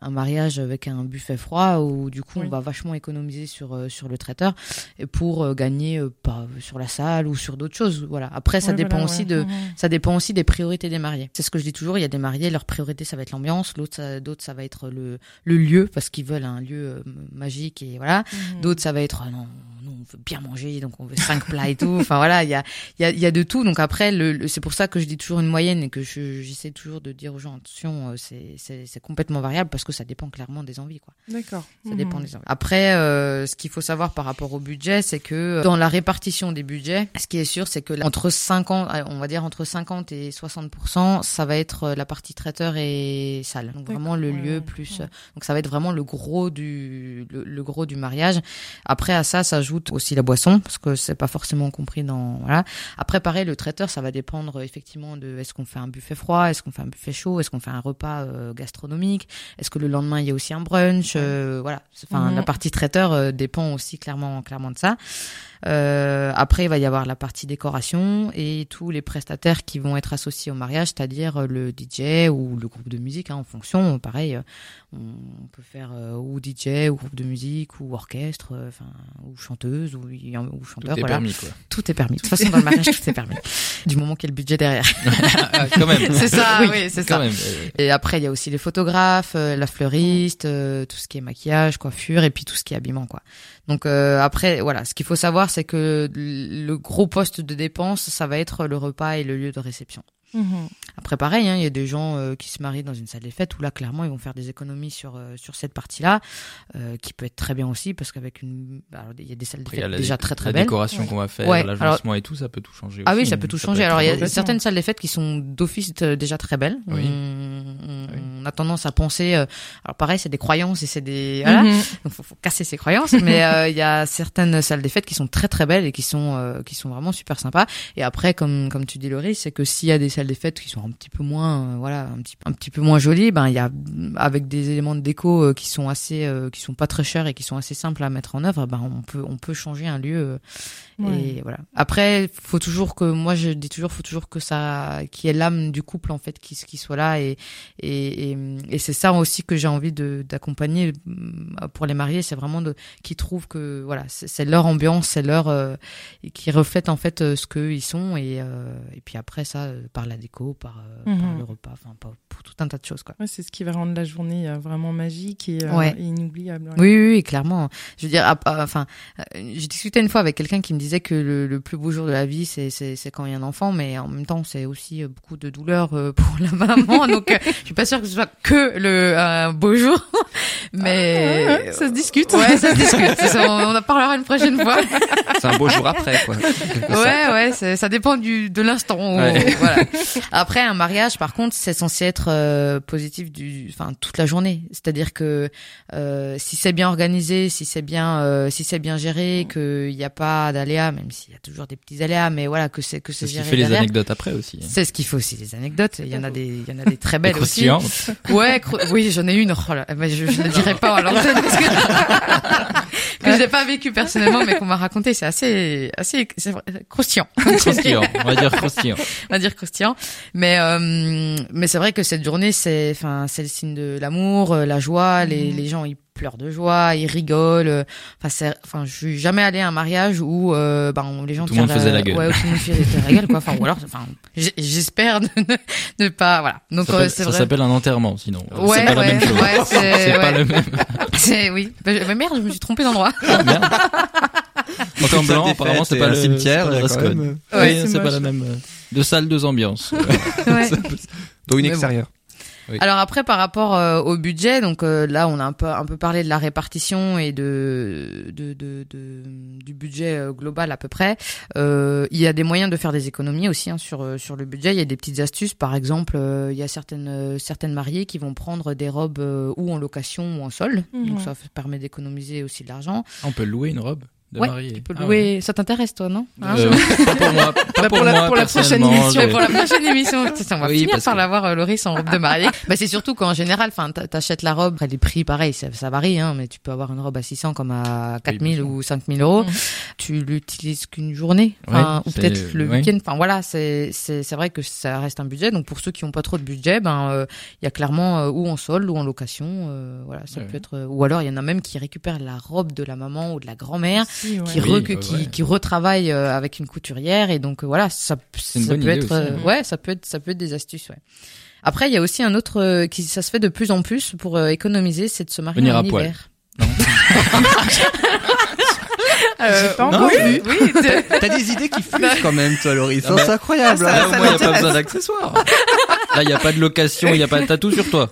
un mariage avec un buffet froid où du coup Oui. on va vachement économiser sur euh, sur le traiteur et pour euh, gagner euh, pas sur la salle ou sur d'autres choses. Voilà. Après, ça dépend voilà, aussi ouais. de ça dépend aussi des priorités des mariés. C'est ce que je dis toujours. Il y a des mariés, leur priorité ça va être l'ambiance, l'autre, d'autres ça va être le le lieu parce qu'ils veulent un lieu euh, magique et voilà. Mhm. D'autres, ça va être, ah non, on veut bien manger, donc on veut cinq plats et tout. Enfin, voilà, il y a, il y, a, il y a de tout. Donc après, le, le- c'est pour ça que je dis toujours une moyenne et que je, j'essaie toujours de dire aux gens, attention, euh, c'est, c'est, c'est complètement variable parce que ça dépend clairement des envies, quoi. D'accord. Ça Mhm. dépend des envies. Après, euh, ce qu'il faut savoir par rapport au budget, c'est que dans la répartition des budgets, ce qui est sûr, c'est que là, entre 50, euh, on va dire entre 50 et 60%, ça va être euh, la partie traiteur et salle. Donc vraiment le lieu plus, donc ça va être vraiment le gros du le, le gros du mariage. Après à ça aussi la boisson parce que c'est pas forcément compris dans voilà. Après pareil le traiteur ça va dépendre effectivement de est-ce qu'on fait un buffet froid, est-ce qu'on fait un buffet chaud, est-ce qu'on fait un repas euh, gastronomique, est-ce que le lendemain il y a aussi un brunch, euh, voilà. Enfin la partie traiteur euh, dépend aussi clairement clairement de ça. Euh, après, il va y avoir la partie décoration et tous les prestataires qui vont être associés au mariage, c'est-à-dire euh, le DJ ou le groupe de musique, hein, en fonction. Pareil, euh, on peut faire euh, ou DJ ou groupe de musique ou orchestre, euh, enfin ou chanteuse ou, ou Tout chanteur. est voilà. permis, quoi. Tout est permis. De toute façon, dans le mariage, tout est permis. Du moment qu'il y a le budget derrière. Ah, quand même. C'est ça, oui, c'est ça. même. Et après, il y a aussi les photographes, euh, la fleuriste, euh, tout ce qui est maquillage, coiffure, et puis tout ce qui est habillement, quoi. Donc euh, après, voilà, ce qu'il faut savoir, c'est que le gros poste de dépense, ça va être le repas et le lieu de réception. Mhm. Après, pareil, hein, il y a des gens euh, qui se marient dans une salle des fêtes où là, clairement, ils vont faire des économies sur euh, sur cette partie-là, euh, qui peut être très bien aussi parce qu'avec une, bah, alors, il y a des salles des après, il y a fêtes la déjà dé- très très La belles. décoration qu'on va faire, Ouais, l'agencement et tout, ça peut tout changer. Ah oui, ça hein. peut tout changer. Alors, il y a certaines salles des fêtes qui sont d'office déjà très belles. Oui. On, on- Oui. on a tendance à penser. euh, alors, pareil, c'est des croyances et c'est des. Voilà. Mhm. Donc, faut, faut casser ses croyances. mais euh, il y a certaines salles des fêtes qui sont très très belles et qui sont euh, qui sont vraiment super sympas. Et après, comme comme tu dis, Laurie, c'est que s'il y a des salles des fêtes qui sont un petit peu moins, euh, voilà, un petit un petit peu moins jolies, ben il y a avec des éléments de déco euh, qui sont assez, euh, qui sont pas très chers et qui sont assez simples à mettre en œuvre, ben on peut on peut changer un lieu. euh, Ouais. et voilà. Après, faut toujours que moi je dis toujours, faut toujours que ça, qu'il y ait l'âme du couple en fait qui qui soit là et et et, et c'est ça aussi que j'ai envie de d'accompagner euh, pour les mariés, c'est vraiment de qui trouvent que voilà, c'est leur ambiance, c'est leur euh, qui reflète en fait ce qu'eux ils sont et et puis après ça par la déco, par euh, par Mhm. le repas, enfin pour tout un tas de choses quoi. Ouais, c'est ce qui va rendre la journée euh, vraiment magique et, euh, Ouais. et inoubliable. Oui, oui, oui, clairement. Je veux dire, enfin, j'ai discuté une fois avec quelqu'un qui me disait que le, le plus beau jour de la vie, c'est c'est c'est quand il y a un enfant, mais en même temps, c'est aussi beaucoup de douleur euh, pour la maman. donc, euh, je suis pas sûre que ce soit que le beau jour, mais Ah, ouais, ça se discute. Ouais, ça se discute. Ça, on en parlera une prochaine fois. C'est un beau jour après, quoi. Ouais, ouais, ça dépend du de l'instant. où- Ouais. Voilà. Après, un mariage, par contre, c'est censé être euh, positif du, enfin, toute la journée. C'est-à-dire que euh, si c'est bien organisé, si c'est bien, euh, si c'est bien géré, qu'il n'y a pas d'aléas, même s'il y a toujours des petits aléas, mais voilà, que c'est que C'est c'est ce qui géré fait les anecdotes après aussi. hein. C'est ce qu'il faut aussi, les anecdotes. Il y en a des, il y en a des très belles aussi. Croustillantes. Ouais, oui, j'en ai une. Oh là, mais je, je ne dirai pas à l'antenne parce que, que je n'ai pas vécu personnellement, mais qu'on m'a raconté. C'est assez, assez, croustillant. Croustillant. On va dire croustillant. on va dire croustillant. Mais euh, mais c'est vrai que cette journée, c'est enfin c'est le signe de l'amour, euh, la joie. Les Mhm. les gens ils pleurent de joie, ils rigolent. euh, Enfin c'est enfin je suis jamais allé à un mariage où euh, ben les gens Tout le monde faisait la gueule. Ouais, tout le monde faisait la gueule quoi. Enfin ou alors enfin j'espère ne, ne- pas voilà. Donc Ça euh, s'appelle- un enterrement, sinon. Ouais, c'est pas la ouais, même chose. ouais, c'est- c'est pas ouais. le même. C'est oui. Bah, merde, je me suis trompée d'endroit. Merde. En temps blanc, apparemment, c'est pas le cimetière, c'est pas Ouais, c'est c'est pas la même. Deux salles, deux ambiances. Ouais. Dont une Mais bon. extérieure. Oui. Alors après par rapport euh, au budget, donc euh, là on a un peu un peu parlé de la répartition et de de, de, de- du budget euh, global à peu près. Euh, il y a des moyens de faire des économies aussi hein, sur sur le budget. Il y a des petites astuces, par exemple, euh, il y a certaines certaines mariées qui vont prendre des robes euh, ou en location ou en sol, donc ça permet d'économiser aussi de l'argent. On peut louer une robe. De Ouais, mariée. Tu peux Ah louer. Ça t'intéresse, toi, non Hein Euh, pas pour moi. Pas Bah, pour, pour la- moi, pour la prochaine émission, je- pour la prochaine émission, on va Oui, finir par que- l'avoir euh, Loris en robe de mariée. bah c'est surtout qu'en général, enfin, t'a- t'achètes la robe, après les prix, pareil, ça, ça varie, hein, mais tu peux avoir une robe à 600 comme à 4000 sûr. ou 5000 euros. Mhm. Tu l'utilises qu'une journée, Ouais, ou peut-être le ouais. week-end. Enfin voilà, c'est c'est c'est vrai que ça reste un budget. Donc pour ceux qui ont pas trop de budget, ben euh, il y a clairement euh, ou en solde ou en location, euh, voilà, ça Ouais. peut être. ou alors il y en a même qui récupèrent la robe de la maman ou de la grand-mère Ouais. qui, Oui, re- bah qui, ouais. qui retravaille euh, avec une couturière et donc euh, voilà ça, ça peut être aussi, euh, hein. ouais ça peut être ça peut être des astuces ouais après il y a aussi un autre euh, qui ça se fait de plus en plus pour euh, économiser c'est de se marier Venir en à poil. hiver Non. Euh, pas non, encore oui, oui, T'as des idées qui fusent quand même, toi, Loris. Ah bah, c'est incroyable. ça- hein. Là, au moins, il n'y a pas besoin d'accessoires. Là, il n'y a pas de location, il n'y a pas de tatou sur toi.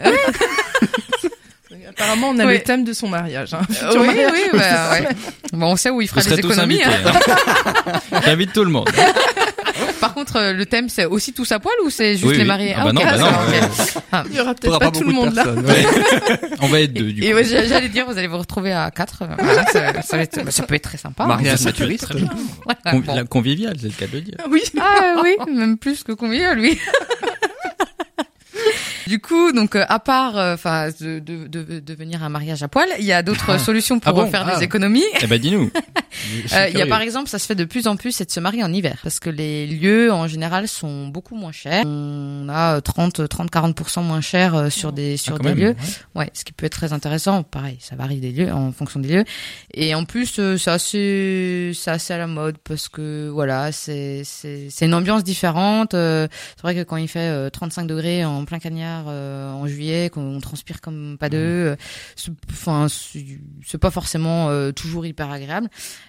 Apparemment, on a Oui. le thème de son mariage. Hein. oui Futur mariage. oui bah, ouais. bon on sait où il fera des économies hein. hein. J'invite tout le monde. par contre euh, le thème c'est aussi tous à poil ou c'est juste Oui, les oui. mariés Ah bah ok, non, bah non, ouais. Ah. Il y aura peut-être pas, pas tout le beaucoup de monde là. Ouais. On va être deux, du coup. et ouais, j'allais dire vous allez vous retrouver à quatre voilà, ça, ça, va être- bah, ça peut être très sympa Mariage naturiste. Très bien. Voilà, Convi- bon. la conviviale, c'est le cas de le dire. Oui. Ah oui, même plus que combien lui. Du coup, donc euh, à part, enfin, de, de, de, de venir à un mariage à poil, il y a d'autres solutions pour Ah bon euh, faire Ah. des économies. Eh ben, dis-nous. Euh, Il y a par exemple, ça se fait de plus en plus, c'est de se marier en hiver, parce que les lieux en général sont beaucoup moins chers. On a euh, 30, 30, 40% moins cher euh, sur des sur Ah, des même, lieux. ouais. Ouais, ce qui peut être très intéressant. Pareil, ça varie des lieux en fonction des lieux. Et en plus, euh, c'est assez, c'est assez à la mode parce que voilà, c'est c'est une ambiance différente. Euh, c'est vrai que quand il fait euh, 35 degrés en plein cagnard euh, en juillet, qu'on transpire comme pas deux, euh, enfin c'est pas forcément euh, toujours hyper agréable.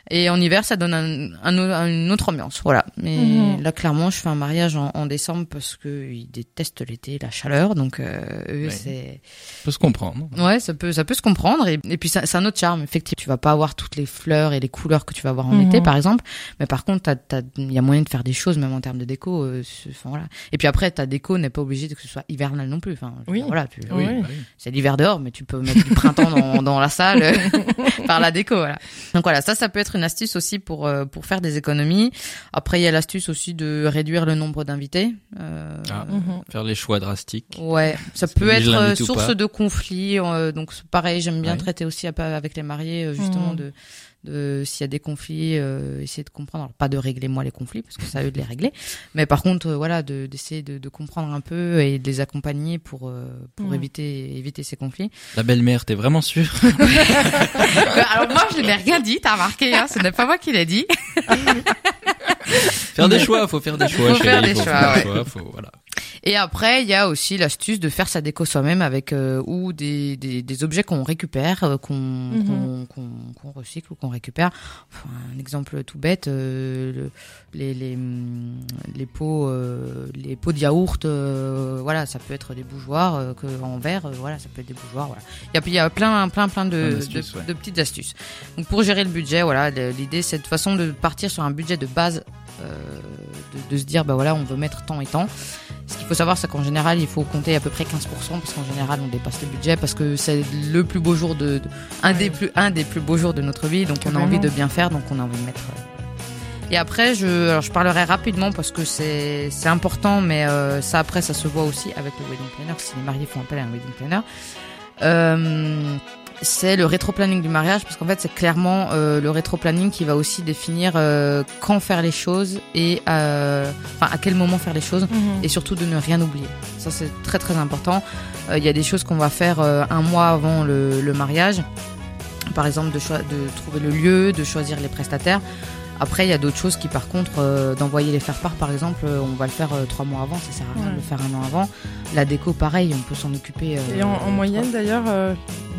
Et en hiver, ça donne un, un au- une autre ambiance. Voilà. Mais Mhm. là, clairement, je fais un mariage en, en décembre parce que ils détestent l'été, la chaleur. Donc euh, eux, c'est peut se comprendre. Ouais, ça peut, ça peut se comprendre. Et, et puis, c'est un autre charme. Effectivement, tu vas pas avoir toutes les fleurs et les couleurs que tu vas avoir en Mhm. été, par exemple. Mais par contre, il y a moyen de faire des choses, même en termes de déco. Enfin, voilà. Et puis après, ta déco n'est pas obligée de que ce soit hivernal non plus. Enfin, Oui. dire, voilà, tu- Oui. bah oui. c'est l'hiver dehors, mais tu peux mettre du printemps dans, dans la salle euh, par la déco. Voilà. Donc voilà, ça, ça peut être une astuce aussi pour euh, pour faire des économies. Après, il y a l'astuce aussi de réduire le nombre d'invités. Euh, Ah. Mhm. Faire les choix drastiques. Ouais, ça peut être euh, source de conflits. euh, donc c'est pareil, j'aime bien Ouais. traiter aussi avec les mariés justement Mhm. de s'il y a des conflits, euh, essayer de comprendre. Alors pas de régler moi les conflits parce que c'est à eux de les régler, mais par contre euh, voilà de d'essayer de, de comprendre un peu et de les accompagner pour euh, pour éviter éviter ces conflits. La belle-mère, t'es vraiment sûr Euh, alors moi je n'ai rien dit, t'as remarqué, hein, ce n'est pas moi qui l'ai dit. Faire des choix, faut faire des choix. Faut faire des faut choix, faire des ouais. choix, faut- voilà. Et après, il y a aussi l'astuce de faire sa déco soi-même avec euh, ou des, des, des objets qu'on récupère, euh, qu'on Mhm. qu'on recycle ou qu'on récupère. Enfin, un exemple tout bête, euh, le- les, les, hum, les pots euh, les pots de yaourt, euh, voilà, ça peut être des bougeoirs euh, que en verre, euh, voilà, ça peut être des bougeoirs, voilà. Il y a, il y a plein plein plein de, Plein de, ouais. de petites astuces. Donc pour gérer le budget, voilà, l'idée c'est de toute façon de partir sur un budget de base, euh, de, de se dire bah voilà, on veut mettre tant et tant. Ce qu'il faut savoir, c'est qu'en général, il faut compter à peu près 15%, parce qu'en général, on dépasse le budget, parce que c'est le plus beau jour de, de- un des plus, un des plus beaux jours de notre vie, donc on a envie de bien faire, donc on a envie de mettre. euh. Et après, je, alors je parlerai rapidement parce que c'est, c'est important, mais euh, ça après, ça se voit aussi avec le wedding planner, si les mariés font appel à un wedding planner. Euh, c'est le rétro-planning du mariage, parce qu'en fait, c'est clairement euh, le rétro-planning qui va aussi définir euh, quand faire les choses et euh, enfin à quel moment faire les choses Mhm. et surtout de ne rien oublier. Ça c'est très très important. Il y a des choses qu'on va faire un mois avant le, le mariage, par exemple de, trouver le lieu, de choisir les prestataires. Après, il y a d'autres choses qui, par contre, euh, d'envoyer les faire-part, par exemple, euh, on va le faire euh, trois mois avant, ça sert à rien Ouais. de le faire un an avant. La déco, pareil, on peut s'en occuper. Et en, en moyenne d'ailleurs,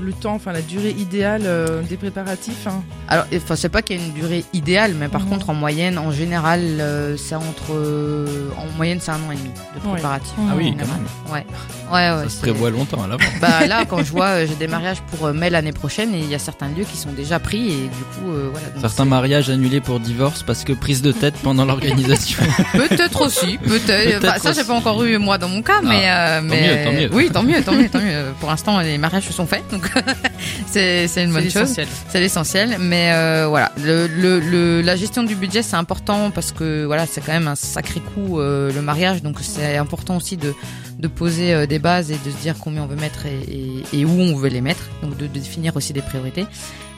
le temps, enfin la durée idéale euh, des préparatifs. hein. Alors, enfin, c'est pas qu'il y a une durée idéale, mais par contre, en moyenne, en général, euh, c'est entre, euh, en moyenne, c'est un an et demi de Ouais. préparatifs. Ah en oui, quand même. Ouais, ouais, ouais. Ça se prévoit longtemps à l'avance. Bah là, quand je vois, euh, j'ai des mariages pour euh, mai l'année prochaine et il y a certains lieux qui sont déjà pris et du coup, euh, voilà. donc Certains mariages annulés pour divorce parce que prise de tête pendant l'organisation. Peut-être aussi, peut-être. Enfin, ça, j'ai pas encore eu moi dans mon cas, mais, euh, mais mieux, tant mieux. oui, tant mieux, tant mieux, tant mieux. Pour l'instant, les mariages se sont faits, donc c'est c'est une bonne chose. l'essentiel. C'est l'essentiel, mais euh, voilà, le, le, le- la gestion du budget c'est important parce que voilà, c'est quand même un sacré coût euh, le mariage, donc c'est important aussi de de poser euh, des bases et de se dire combien on veut mettre et, et, et où on veut les mettre, donc de, de définir aussi des priorités.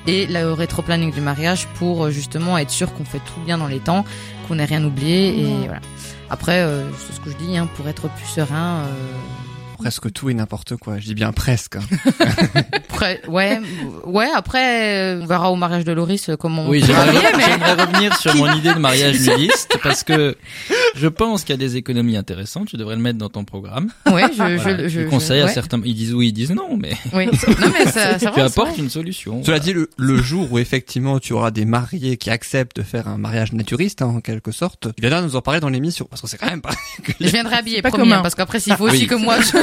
Et le rétro-planning du mariage pour euh, justement être sûr qu'on fait tout bien dans les temps, qu'on n'ait rien oublié et voilà. Après, euh, c'est ce que je dis, hein, pour être plus serein. Euh, Presque tout et n'importe quoi. Je dis bien presque. hein. après, ouais, ouais. Après, euh, on verra au mariage de Loris euh, comment on Oui, j'aimerais mais j'aimerais revenir sur mon idée de mariage nudiste parce que je pense qu'il y a des économies intéressantes. Tu devrais le mettre dans ton programme. ouais, je, Voilà, je, conseilles à ouais. certains, ils disent oui, ils disent non, mais Oui. Non mais ça, ça tu apportes une solution. Cela dit, le, le jour où effectivement tu auras des mariés qui acceptent de faire un mariage naturiste, hein, en quelque sorte, tu viendras nous en parler dans l'émission, parce que c'est quand même pas... Je viendrai habiller, pas promis, commun. hein, parce qu'après s'il faut Oui. aussi que moi je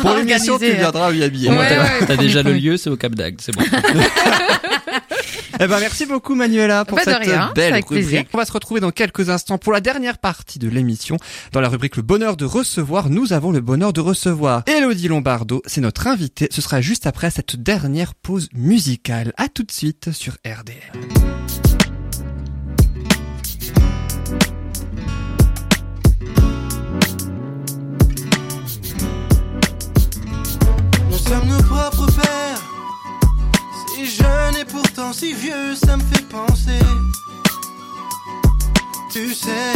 Pour l'émission, tu euh, viendras lui habiller. Au moins, Ouais, t'as ouais, t'as promis, déjà le lieu, c'est au Cap d'Agde, c'est bon. Eh ben, merci beaucoup, Manuela, pour Bah, cette rien, c'est belle rubrique. plaisir. On va se retrouver dans quelques instants pour la dernière partie de l'émission. Dans la rubrique Le bonheur de recevoir, nous avons le bonheur de recevoir Elodie Lombardo. C'est notre invitée. Ce sera juste après cette dernière pause musicale. À tout de suite sur RDL. Sommes nos propres pères. Si jeune et pourtant si vieux, ça me fait penser. Tu sais,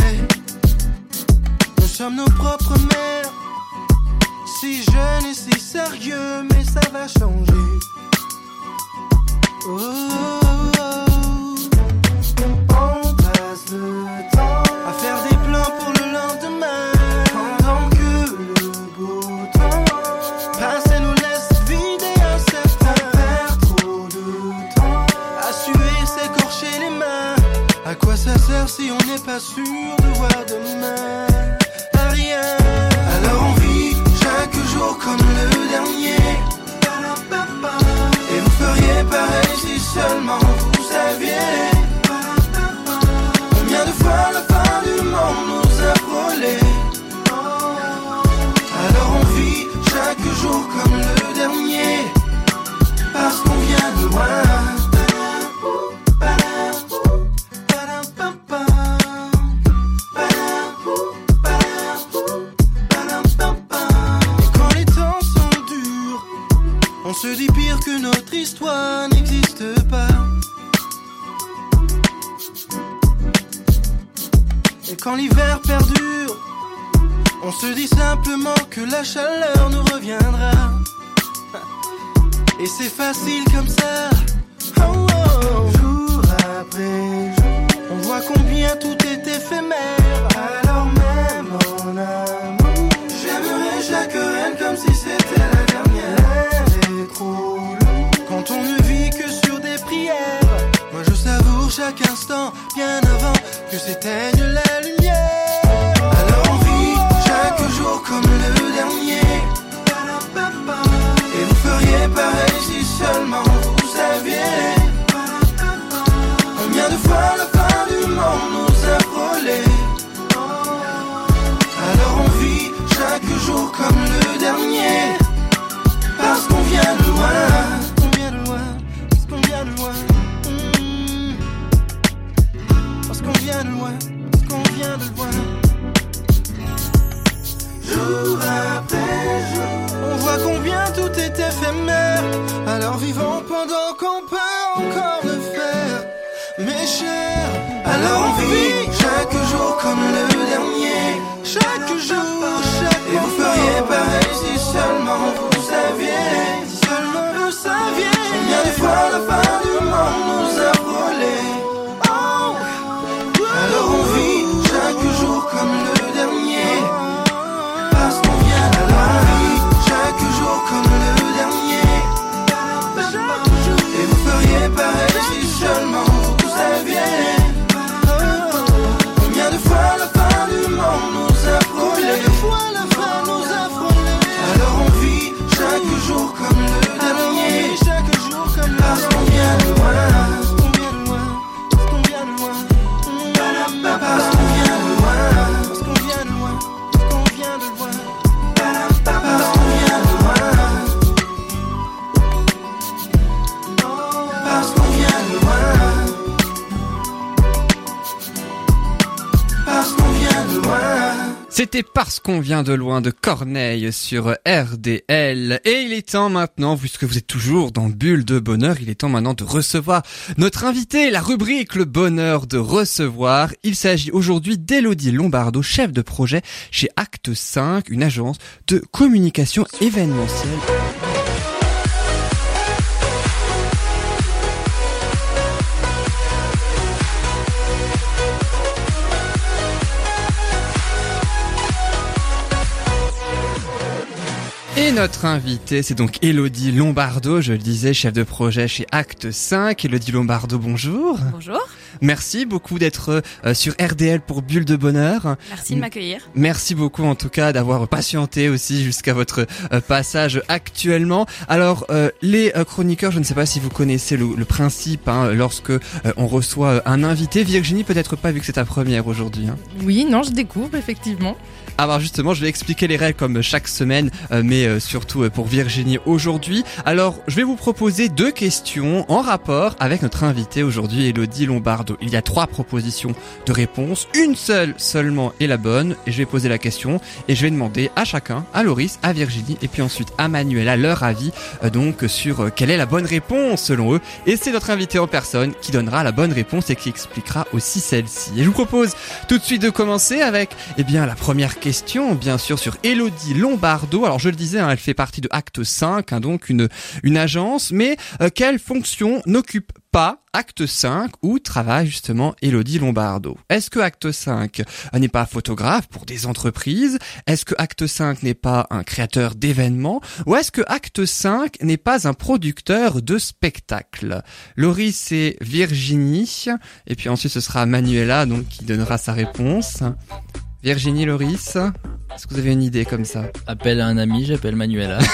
nous sommes nos propres mères. Si jeune et si sérieux, mais ça va changer. Oh, oh, oh. Si on n'est pas sûr de voir demain rien. Alors on vit chaque jour comme le dernier. Et vous feriez pareil si seulement vous saviez. Combien de fois la fin du monde nous a frôlés Alors on vit chaque jour comme le dernier Parce qu'on vient de loin se dit pire que notre histoire n'existe pas Et quand l'hiver perdure On se dit simplement que la chaleur nous reviendra. Et c'est facile comme ça. Oh, oh. Jour après jour, on voit combien tout est éphémère. Alors même en amour, j'aimerais chaque reine comme si c'était la chaque instant bien avant que s'éteigne la lumière. Alors on vit chaque jour comme le dernier. Et vous feriez pareil si seulement vous saviez. Combien de fois la fin du monde nous a frôlés. Alors on vit chaque jour comme le dernier. Parce qu'on vient de loin. On vient de loin. Parce qu'on vient de loin. Vient de loin. Qu'on vient de loin. Jour après jour, on voit combien tout est éphémère. Alors vivons pendant qu'on peut encore le faire. Mes chers, alors on vit chaque jour comme le dernier. Chaque jour, chaque Et vous feriez pareil si seulement vous saviez. Si seulement vous saviez. Combien de fois la fin du monde nous a chaque C'était parce qu'on vient de loin de Corneille sur RDL. Et il est temps maintenant, puisque vous êtes toujours dans Bulle de Bonheur, il est temps maintenant de recevoir notre invité, la rubrique Le Bonheur de recevoir. Il s'agit aujourd'hui d'Elodie Lombardo, chef de projet chez Acte 5, une agence de communication événementielle. Notre invité, c'est donc Elodie Lombardo, je le disais, chef de projet chez Acte 5. Elodie Lombardo, bonjour. Bonjour. Merci beaucoup d'être euh, sur RDL pour Bulle de Bonheur. Merci de m'accueillir. Merci beaucoup en tout cas d'avoir patienté aussi jusqu'à votre euh, passage actuellement. Alors euh, les chroniqueurs, je ne sais pas si vous connaissez le, le principe hein, lorsque on reçoit un invité. Virginie, peut-être pas vu que c'est ta première aujourd'hui. Hein. Oui, non, je découvre effectivement. Alors justement, je vais expliquer les règles comme chaque semaine, mais surtout pour Virginie aujourd'hui. Alors, je vais vous proposer deux questions en rapport avec notre invité aujourd'hui, Elodie Lombardo. Il y a trois propositions de réponse, une seule seulement est la bonne, et je vais poser la question, et je vais demander à chacun, à Loris, à Virginie, et puis ensuite à Manuel, à leur avis, donc sur quelle est la bonne réponse selon eux, et c'est notre invité en personne qui donnera la bonne réponse et qui expliquera aussi celle-ci. Et je vous propose tout de suite de commencer avec, eh bien, la première question, bien sûr, sur Elodie Lombardo. Alors, je le disais, hein, elle fait partie de Acte 5, hein, donc une, une agence, mais euh, quelle fonction n'occupe pas Acte 5 où travaille justement Elodie Lombardo? Est-ce que Acte 5 n'est pas photographe pour des entreprises? Est-ce que Acte 5 n'est pas un créateur d'événements? Ou est-ce que Acte 5 n'est pas un producteur de spectacles? Laurie c'est Virginie et puis ensuite ce sera Manuela donc qui donnera sa réponse. Virginie Loris, est-ce que vous avez une idée comme ça? Appelle un ami, j'appelle Manuela.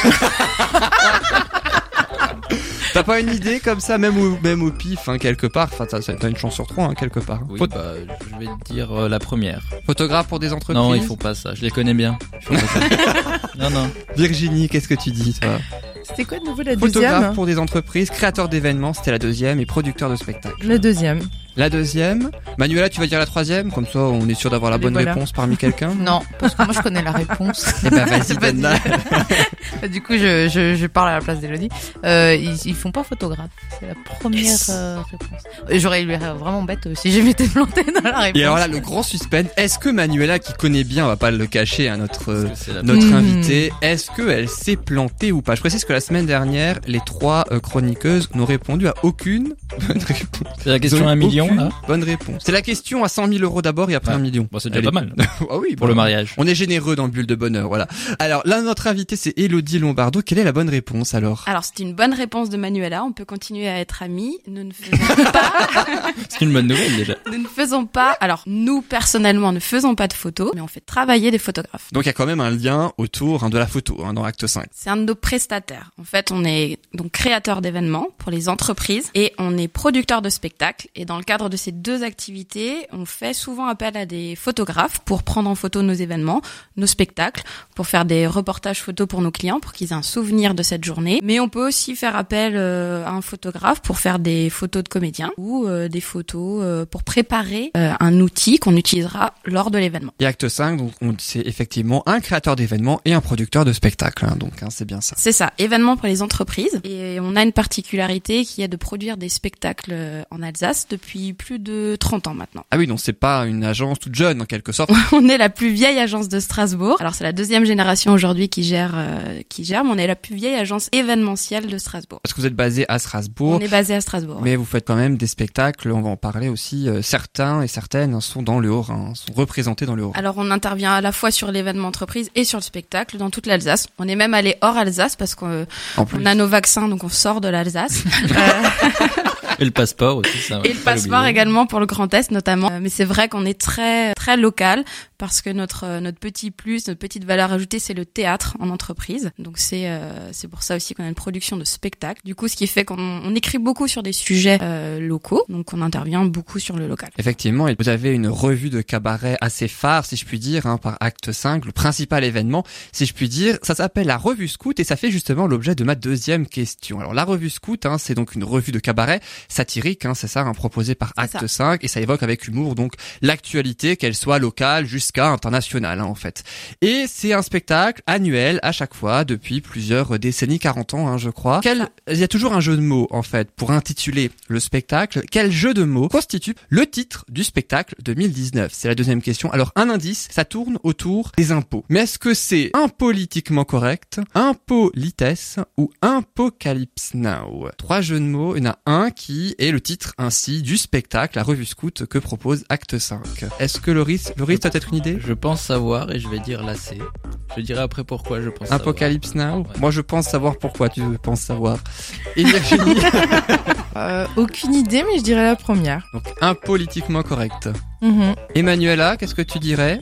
T'as pas une idée comme ça, même au, même au pif, hein, quelque part? Enfin, t'as une chance sur trois, hein, quelque part. Oui, bah, je vais dire euh, la première. Photographe pour des entreprises? Non, il faut pas ça. Je les connais bien. non, non. Virginie, qu'est-ce que tu dis, toi? C'était quoi de nouveau la Photographe deuxième? pour des entreprises, créateur d'événements, c'était la deuxième, et producteur de spectacles. La deuxième. La deuxième. Manuela, tu vas dire la troisième, comme ça on est sûr d'avoir la Allez, bonne voilà. réponse parmi quelqu'un. Non, parce que moi je connais la réponse. Eh ben vas-y, du coup, je, je, je parle à la place d'Elodie. Euh, ils, ils font pas photographe. C'est la première Yes. euh, réponse. J'aurais eu l'air vraiment bête euh, si je m'étais plantée dans la réponse. Et alors là, le grand suspense, est-ce que Manuela, qui connaît bien, on va pas le cacher à notre c'est la notre Mhm. invitée, est-ce qu'elle s'est plantée ou pas? Je précise que la semaine dernière, les trois euh, chroniqueuses n'ont répondu à aucune bonne réponse. C'est la question à un million, là Bonne réponse. C'est la question à 100 000 euros d'abord et après Ouais. un million. Bon, c'est déjà Elle pas est- mal. ah oui, Pour le mariage. On est généreux dans Bulle de Bonheur, voilà. Alors là, notre invité, c'est Elodie Lombardo. Quelle est la bonne réponse alors? Alors, c'est une bonne réponse de Manuela. On peut continuer à être amis. Nous ne faisons pas, C'est une bonne nouvelle, déjà. nous ne faisons pas, alors, nous, personnellement, ne faisons pas de photos, mais on fait travailler des photographes. Donc il y a quand même un lien autour hein, de la photo hein, dans Acte 5. C'est un de nos prestataires. En fait, on est donc créateur d'événements pour les entreprises et on est producteur de spectacles. Et dans le cadre de ces deux activités, on fait souvent appel à des photographes pour prendre en photo nos événements, nos spectacles, pour faire des reportages photos pour nos clients, pour qu'ils aient un souvenir de cette journée. Mais on peut aussi faire appel euh, à un photographe pour faire des photos de comédiens ou euh, des photos euh, pour préparer un outil qu'on utilisera lors de l'événement. Et Acte 5, donc on- c'est effectivement un créateur d'événements et un producteur de spectacles. hein, donc hein, c'est bien ça. C'est ça, événement pour les entreprises. Et on a une particularité qui est de produire des spectacles en Alsace depuis plus de 30 ans maintenant. Ah oui, donc c'est pas une agence toute jeune en quelque sorte. On est la plus vieille agence de Strasbourg. Alors c'est la deuxième génération aujourd'hui qui gère, euh, qui gère, mais on est la plus vieille agence événementielle de Strasbourg. Parce que vous êtes basé à Strasbourg. On est basé à Strasbourg. ouais. Mais vous faites quand même des spectacles, on va en parler aussi. euh, certains et certaines sont dans le Haut-Rhin, sont représentés dans le Haut-Rhin. Alors on intervient à la fois sur l'événement entreprise et sur le spectacle dans toute l'Alsace. On est même allé hors Alsace parce qu'on plus, on a nos vaccins, donc on sort de l'Alsace. Euh, Et le passeport aussi, ça. Et le passeport également pour le Grand Est notamment. Euh, Mais c'est vrai qu'on est très très local parce que notre euh, notre petit plus, notre petite valeur ajoutée, c'est le théâtre en entreprise. Donc c'est euh, c'est pour ça aussi qu'on a une production de spectacles. Du coup, ce qui fait qu'on on écrit beaucoup sur des sujets euh, locaux. Donc on intervient beaucoup sur le local. Effectivement, et vous avez une revue de cabaret assez phare, si je puis dire, hein, par Acte 5, le principal événement, si je puis dire. Ça s'appelle la Revue Scout et ça fait justement l'objet de ma deuxième question. Alors la Revue Scout, hein, c'est donc une revue de cabaret satirique, hein, c'est ça, hein, proposée par Acte ça. 5 et ça évoque avec humour donc l'actualité, qu'elle soit locale jusqu'à internationale hein, en fait. Et c'est un spectacle annuel à chaque fois depuis plusieurs décennies, 40 ans hein, je crois. Quel... Il y a toujours un jeu de mots en fait pour intituler le spectacle. Quel jeu de mots constitue le titre du spectacle 2019 C'est la deuxième question. Alors un indice, ça tourne autour des impôts. Mais est-ce que c'est impolitiquement correct, impolitesse ou Apocalypse Now? Trois jeux de mots, il y en a un qui est le titre ainsi du spectacle, la revue scout que propose Acte 5. Est-ce que Loris, Loris, t'as peut-être une idée? Je pense savoir et je vais dire la C. Je dirai après pourquoi je pense savoir. Apocalypse Now? Ouais. Moi je pense savoir pourquoi tu penses savoir. Et Virginie? Euh, aucune idée, mais je dirais la première. Donc impolitiquement correct. Mhm. Emmanuela, qu'est-ce que tu dirais?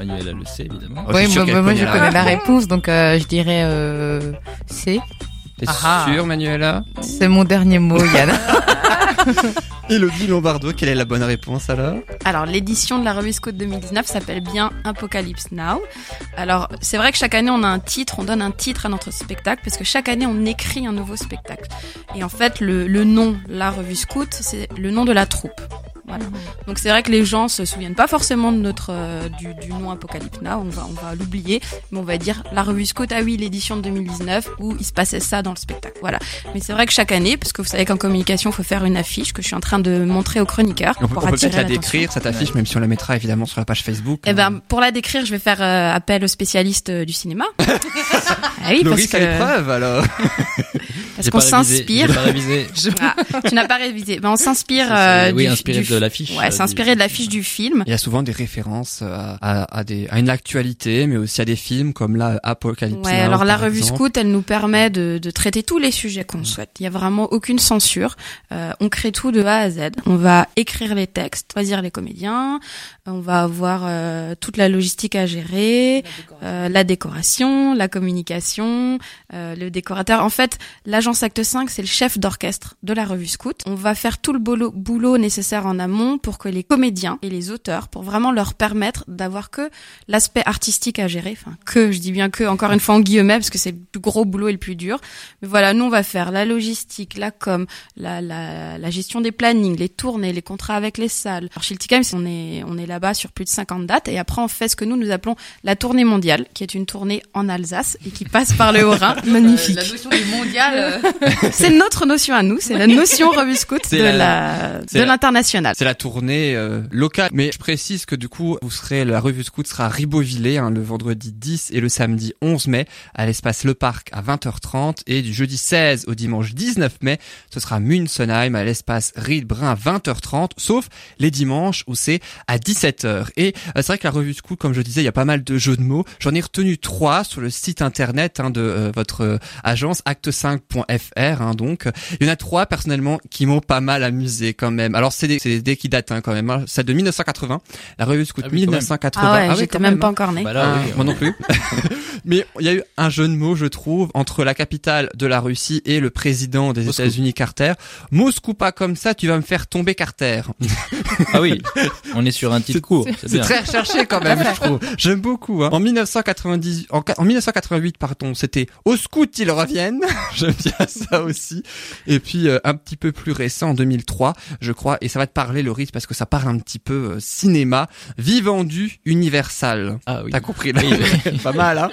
Manuela le sait évidemment. Oh, Oui, sûr moi, qu'elle moi, je connais la réponse, donc euh, je dirais euh, C. T'es Ah ah. sûr Manuela C'est mon dernier mot, Yann. Elodie Lombardo, quelle est la bonne réponse alors Alors, l'édition de la revue Scout 2019 s'appelle bien Apocalypse Now. Alors, c'est vrai que chaque année, on a un titre, on donne un titre à notre spectacle, parce que chaque année, on écrit un nouveau spectacle. Et en fait, le, le nom, la revue Scout, c'est le nom de la troupe. Voilà. Donc c'est vrai que les gens se souviennent pas forcément de notre euh, du, du nom Apocalypse Now, on va on va l'oublier, mais on va dire la revue Scout oui l'édition de 2019 où il se passait ça dans le spectacle. Voilà. Mais c'est vrai que chaque année, parce que vous savez qu'en communication, il faut faire une affiche que je suis en train de montrer aux chroniqueurs On peut, pour on peut attirer peut-être la l'attention. décrire, cette affiche, même si on la mettra évidemment sur la page Facebook. Eh ben, pour la décrire, je vais faire euh, appel aux spécialistes euh, du cinéma. ah oui, parce Loris a que l'épreuve alors. parce qu'on s'inspire. J'ai pas révisé. Ah, tu n'as pas révisé. Ben, on s'inspire. Euh, oui, du- inspiré du- de l'affiche. Ouais, euh, s'inspirer de l'affiche du film. Il y a souvent des références à, à, à des, à une actualité, mais aussi à des films comme là Apocalypse Ouais, Now, alors la revue exemple. Scout, elle nous permet de, de traiter tous les sujets qu'on souhaite. Il y a vraiment aucune censure. Euh, on crée tout de A à Z. On va écrire les textes, choisir les comédiens. On va avoir euh, toute la logistique à gérer, euh, la décoration, la communication, euh, le décorateur. En fait, l'agence Acte 5, c'est le chef d'orchestre de la revue Scout. On va faire tout le boulot, boulot nécessaire en amont pour que les comédiens et les auteurs, pour vraiment leur permettre d'avoir que l'aspect artistique à gérer. Enfin, que, je dis bien que, encore une fois en guillemets, parce que c'est le plus gros boulot et le plus dur. Mais voilà, nous, on va faire la logistique, la com, la, la, la gestion des plannings, les tournées, les contrats avec les salles. Alors, chez le TICAM, on est, on est là-bas sur plus de 50 dates. Et après, on fait ce que nous, nous appelons la tournée mondiale, qui est une tournée en Alsace et qui passe par le Haut-Rhin. Magnifique. la notion du mondial, euh, c'est notre notion à nous, c'est la notion Revue Scout de la, de l'international. C'est la tournée euh, locale. Mais je précise que du coup, vous serez la Revue Scout sera à Ribeauvillé hein, le vendredi 10 et le samedi 11 mai à l'espace Le Parc à 20h30 et du jeudi 16 au dimanche 19 mai, ce sera à Munsenheim à l'espace Riedbrun à 20h30 sauf les dimanches où c'est à 17h. Et euh, c'est vrai que la Revue Scout comme je disais, il y a pas mal de jeux de mots. J'en ai retenu trois sur le site internet hein, de euh, votre agence acte 5 .fr hein, donc. Il y en a trois personnellement qui m'ont pas mal amusé quand même. Alors c'est des, des, des qui datent hein, quand même. Celle de 1980, la revue Scout 1980. Ah ouais, j'étais même, pas encore né. Bah là, oui, moi non plus. Mais il y a eu un jeu de mots, je trouve, entre la capitale de la Russie et le président des États-Unis, Carter. Moscou pas comme ça, tu vas me faire tomber Carter. ah oui, on est sur un titre court. C'est très recherché quand même, je trouve. J'aime beaucoup. Hein. En 1990, en, en 1988, pardon, c'était au scout ils reviennent bien ça aussi. Et puis euh, un petit peu plus récent, en 2003, je crois, et ça va te parler le risque parce que ça parle un petit peu euh, cinéma. Vivendu Universal. Ah oui. T'as compris là Oui, Pas mal, hein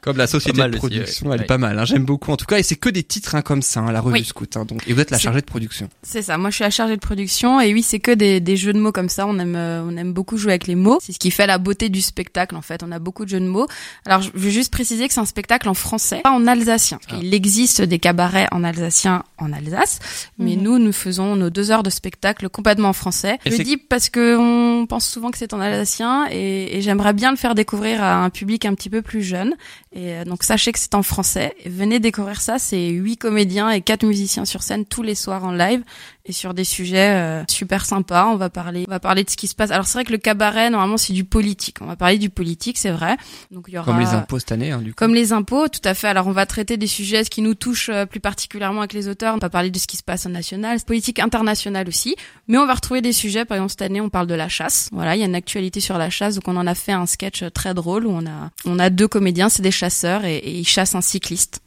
Comme la société de aussi, production, ouais. elle est Ouais. pas mal. Hein. J'aime beaucoup. En tout cas, et c'est que des titres hein, comme ça, hein, la revue Oui. Scout. Hein, donc, et vous êtes la chargée de production. C'est ça. Moi, je suis la chargée de production et oui, c'est que des, des jeux de mots comme ça. On aime, euh, on aime beaucoup jouer avec les mots. C'est ce qui fait la beauté du spectacle. En fait, on a beaucoup de jeux de mots. Alors, je veux juste préciser que c'est un spectacle en français, pas en alsacien. Parce qu'il existe des cabarets en alsacien en Alsace, mais Mhm. nous, nous faisons nos deux heures de spectacle complètement en français. Et je le dis parce que on pense souvent que c'est en alsacien et, et j'aimerais bien le faire découvrir à un public un petit peu plus jeune. Et euh, donc, sachez que c'est en français. Et venez découvrir ça. C'est huit comédiens et quatre musiciens sur scène tous les soirs en live et sur des sujets euh, super sympas. On va parler, on va parler de ce qui se passe. Alors c'est vrai que le cabaret normalement c'est du politique. On va parler du politique, c'est vrai. Donc il y aura Comme les impôts cette année, hein, du coup. comme les impôts, tout à fait. Alors on va traiter des sujets qui nous touchent euh, plus particulièrement avec les auteurs. On va parler de ce qui se passe en national, politique internationale aussi. Mais on va retrouver des sujets. Par exemple cette année on parle de la chasse. Voilà, il y a une actualité sur la chasse, donc on en a fait un sketch euh, très drôle où on a on a deux comédiens, c'est des chasseurs et, et ils chassent un cycliste.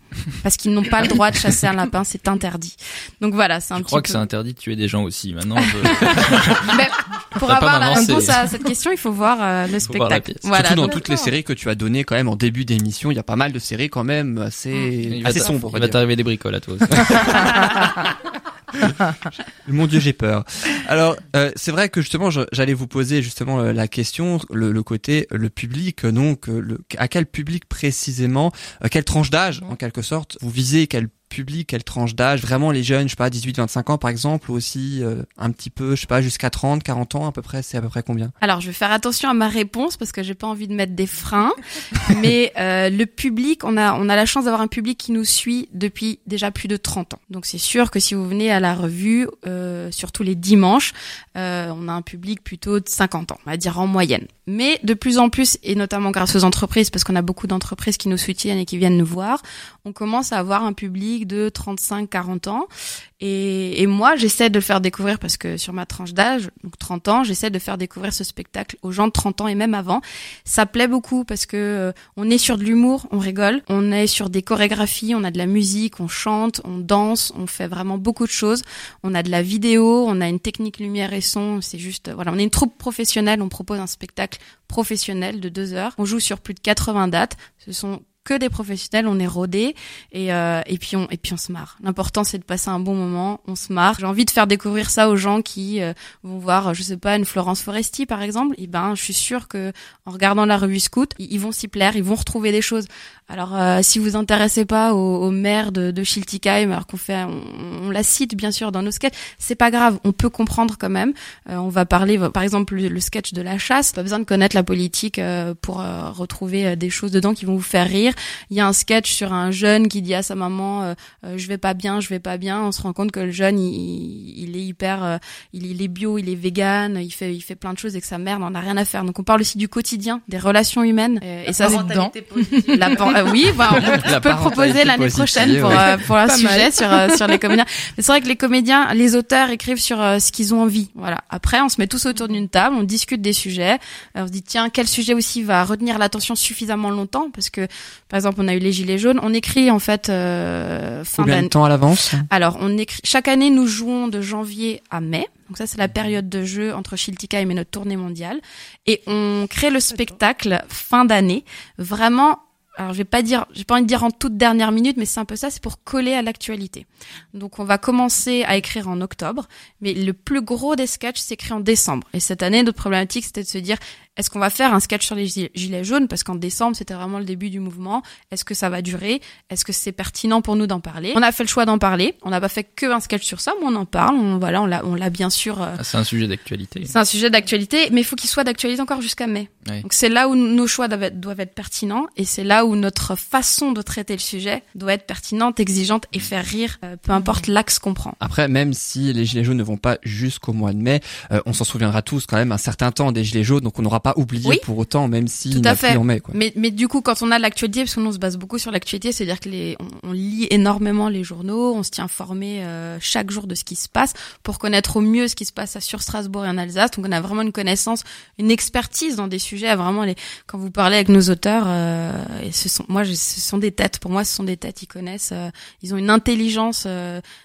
Parce qu'ils n'ont pas le droit de chasser un lapin, c'est interdit. Donc voilà, c'est un Je petit crois peu. que c'est interdit de tuer des gens aussi. Maintenant, je- Mais Pour avoir la réponse à cette question, il faut voir euh, le faut voir spectacle. Voilà. Surtout dans toutes les séries que tu as données quand même en début d'émission, il y a pas mal de séries quand même assez, assez sombres. on va Il va t'arriver des bricoles à toi aussi. Mon Dieu, j'ai peur. Alors, euh, c'est vrai que justement, j'allais vous poser justement euh, la question, le, le côté, le public, donc, euh, le, à quel public précisément, euh, quelle tranche d'âge, en quelque sorte, vous visez quel public, quelle tranche d'âge, vraiment les jeunes, je sais pas, 18, 25 ans par exemple, ou aussi euh, un petit peu, je sais pas, jusqu'à 30, 40 ans à peu près, c'est à peu près combien? Alors, je vais faire attention à ma réponse parce que j'ai pas envie de mettre des freins. Mais euh, le public, on a on a la chance d'avoir un public qui nous suit depuis déjà plus de 30 ans. Donc c'est sûr que si vous venez à la revue, euh, surtout les dimanches, on a un public plutôt de 50 ans, on va dire en moyenne. Mais de plus en plus, et notamment grâce aux entreprises, parce qu'on a beaucoup d'entreprises qui nous soutiennent et qui viennent nous voir, on commence à avoir un public de 35-40 ans. Et, et moi, j'essaie de le faire découvrir parce que sur ma tranche d'âge, donc 30 ans, j'essaie de faire découvrir ce spectacle aux gens de 30 ans et même avant. Ça plaît beaucoup parce que euh, on est sur de l'humour, on rigole, on est sur des chorégraphies, on a de la musique, on chante, on danse, on fait vraiment beaucoup de choses. On a de la vidéo, on a une technique lumière et son. C'est juste, euh, voilà, on est une troupe professionnelle. On propose un spectacle professionnel de deux heures. On joue sur plus de 80 dates. Ce sont que des professionnels, on est rodés et euh, et puis on et puis on se marre. L'important c'est de passer un bon moment, on se marre. J'ai envie de faire découvrir ça aux gens qui euh, vont voir, je sais pas, une Florence Foresti par exemple. Et ben, je suis sûre que en regardant la revue Scout, ils, vont s'y plaire, ils vont retrouver des choses. Alors euh, si vous intéressez pas au, au maire de, de Schiltigheim, alors qu'on fait, on, on la cite bien sûr dans nos sketchs, c'est pas grave, on peut comprendre quand même. Euh, on va parler, par exemple, le, le sketch de la chasse. Pas besoin de connaître la politique euh, pour euh, retrouver des choses dedans qui vont vous faire rire. Il y a un sketch sur un jeune qui dit à sa maman euh, euh, je vais pas bien, je vais pas bien. On se rend compte que le jeune il, il est hyper, euh, il, il est bio, il est vegan, il fait il fait plein de choses et que sa mère n'en a rien à faire. Donc on parle aussi du quotidien, des relations humaines. Euh, et ça c'est dedans. La euh, oui, bah, on La peut proposer l'année prochaine pour ouais. euh, pour un Pas sujet mal. sur euh, sur les comédiens. Mais c'est vrai que les comédiens, les auteurs écrivent sur euh, ce qu'ils ont envie. Voilà. Après, on se met tous autour d'une table, on discute des sujets. On se dit tiens, quel sujet aussi va retenir l'attention suffisamment longtemps? Parce que par exemple, on a eu les gilets jaunes. On écrit en fait euh, fin Combien de d'année. temps à l'avance Alors, on écrit chaque année, nous jouons de janvier à mai. Donc ça, c'est la période de jeu entre Schiltigheim et notre tournée mondiale. Et on crée le spectacle fin d'année, vraiment. Alors, je vais pas dire, j'ai pas envie de dire en toute dernière minute, mais c'est un peu ça, c'est pour coller à l'actualité. Donc, on va commencer à écrire en octobre, mais le plus gros des sketchs s'écrit en décembre. Et cette année, notre problématique, c'était de se dire, est-ce qu'on va faire un sketch sur les gilets- jaunes? Parce qu'en décembre, c'était vraiment le début du mouvement. Est-ce que ça va durer? Est-ce que c'est pertinent pour nous d'en parler? On a fait le choix d'en parler. On n'a pas fait que un sketch sur ça, mais on en parle. On, voilà, on l'a, on l'a bien sûr. euh, Ah, c'est un sujet d'actualité. c'est un sujet d'actualité, mais il faut qu'il soit d'actualité encore jusqu'à mai. Oui. Donc c'est là où nos choix doivent être, doivent être pertinents et c'est là où notre façon de traiter le sujet doit être pertinente, exigeante et faire rire, euh, peu importe l'axe qu'on prend. Après, même si les gilets jaunes ne vont pas jusqu'au mois de mai, euh, on s'en souviendra tous quand même un certain temps des gilets jaunes, donc on n'aura pas oublié Oui. pour autant, même si Tout à plus fait. en mai. Quoi. Mais, mais du coup, quand on a l'actualité, parce que nous on se base beaucoup sur l'actualité, c'est-à-dire que les, on, on lit énormément les journaux, on se tient informé euh, chaque jour de ce qui se passe pour connaître au mieux ce qui se passe à- sur Strasbourg et en Alsace. Donc on a vraiment une connaissance, une expertise dans des sujets. Vraiment, les, quand vous parlez avec nos auteurs, euh, et ce sont, moi, je- ce sont des têtes. Pour moi, ce sont des têtes. Ils connaissent, euh, ils ont une intelligence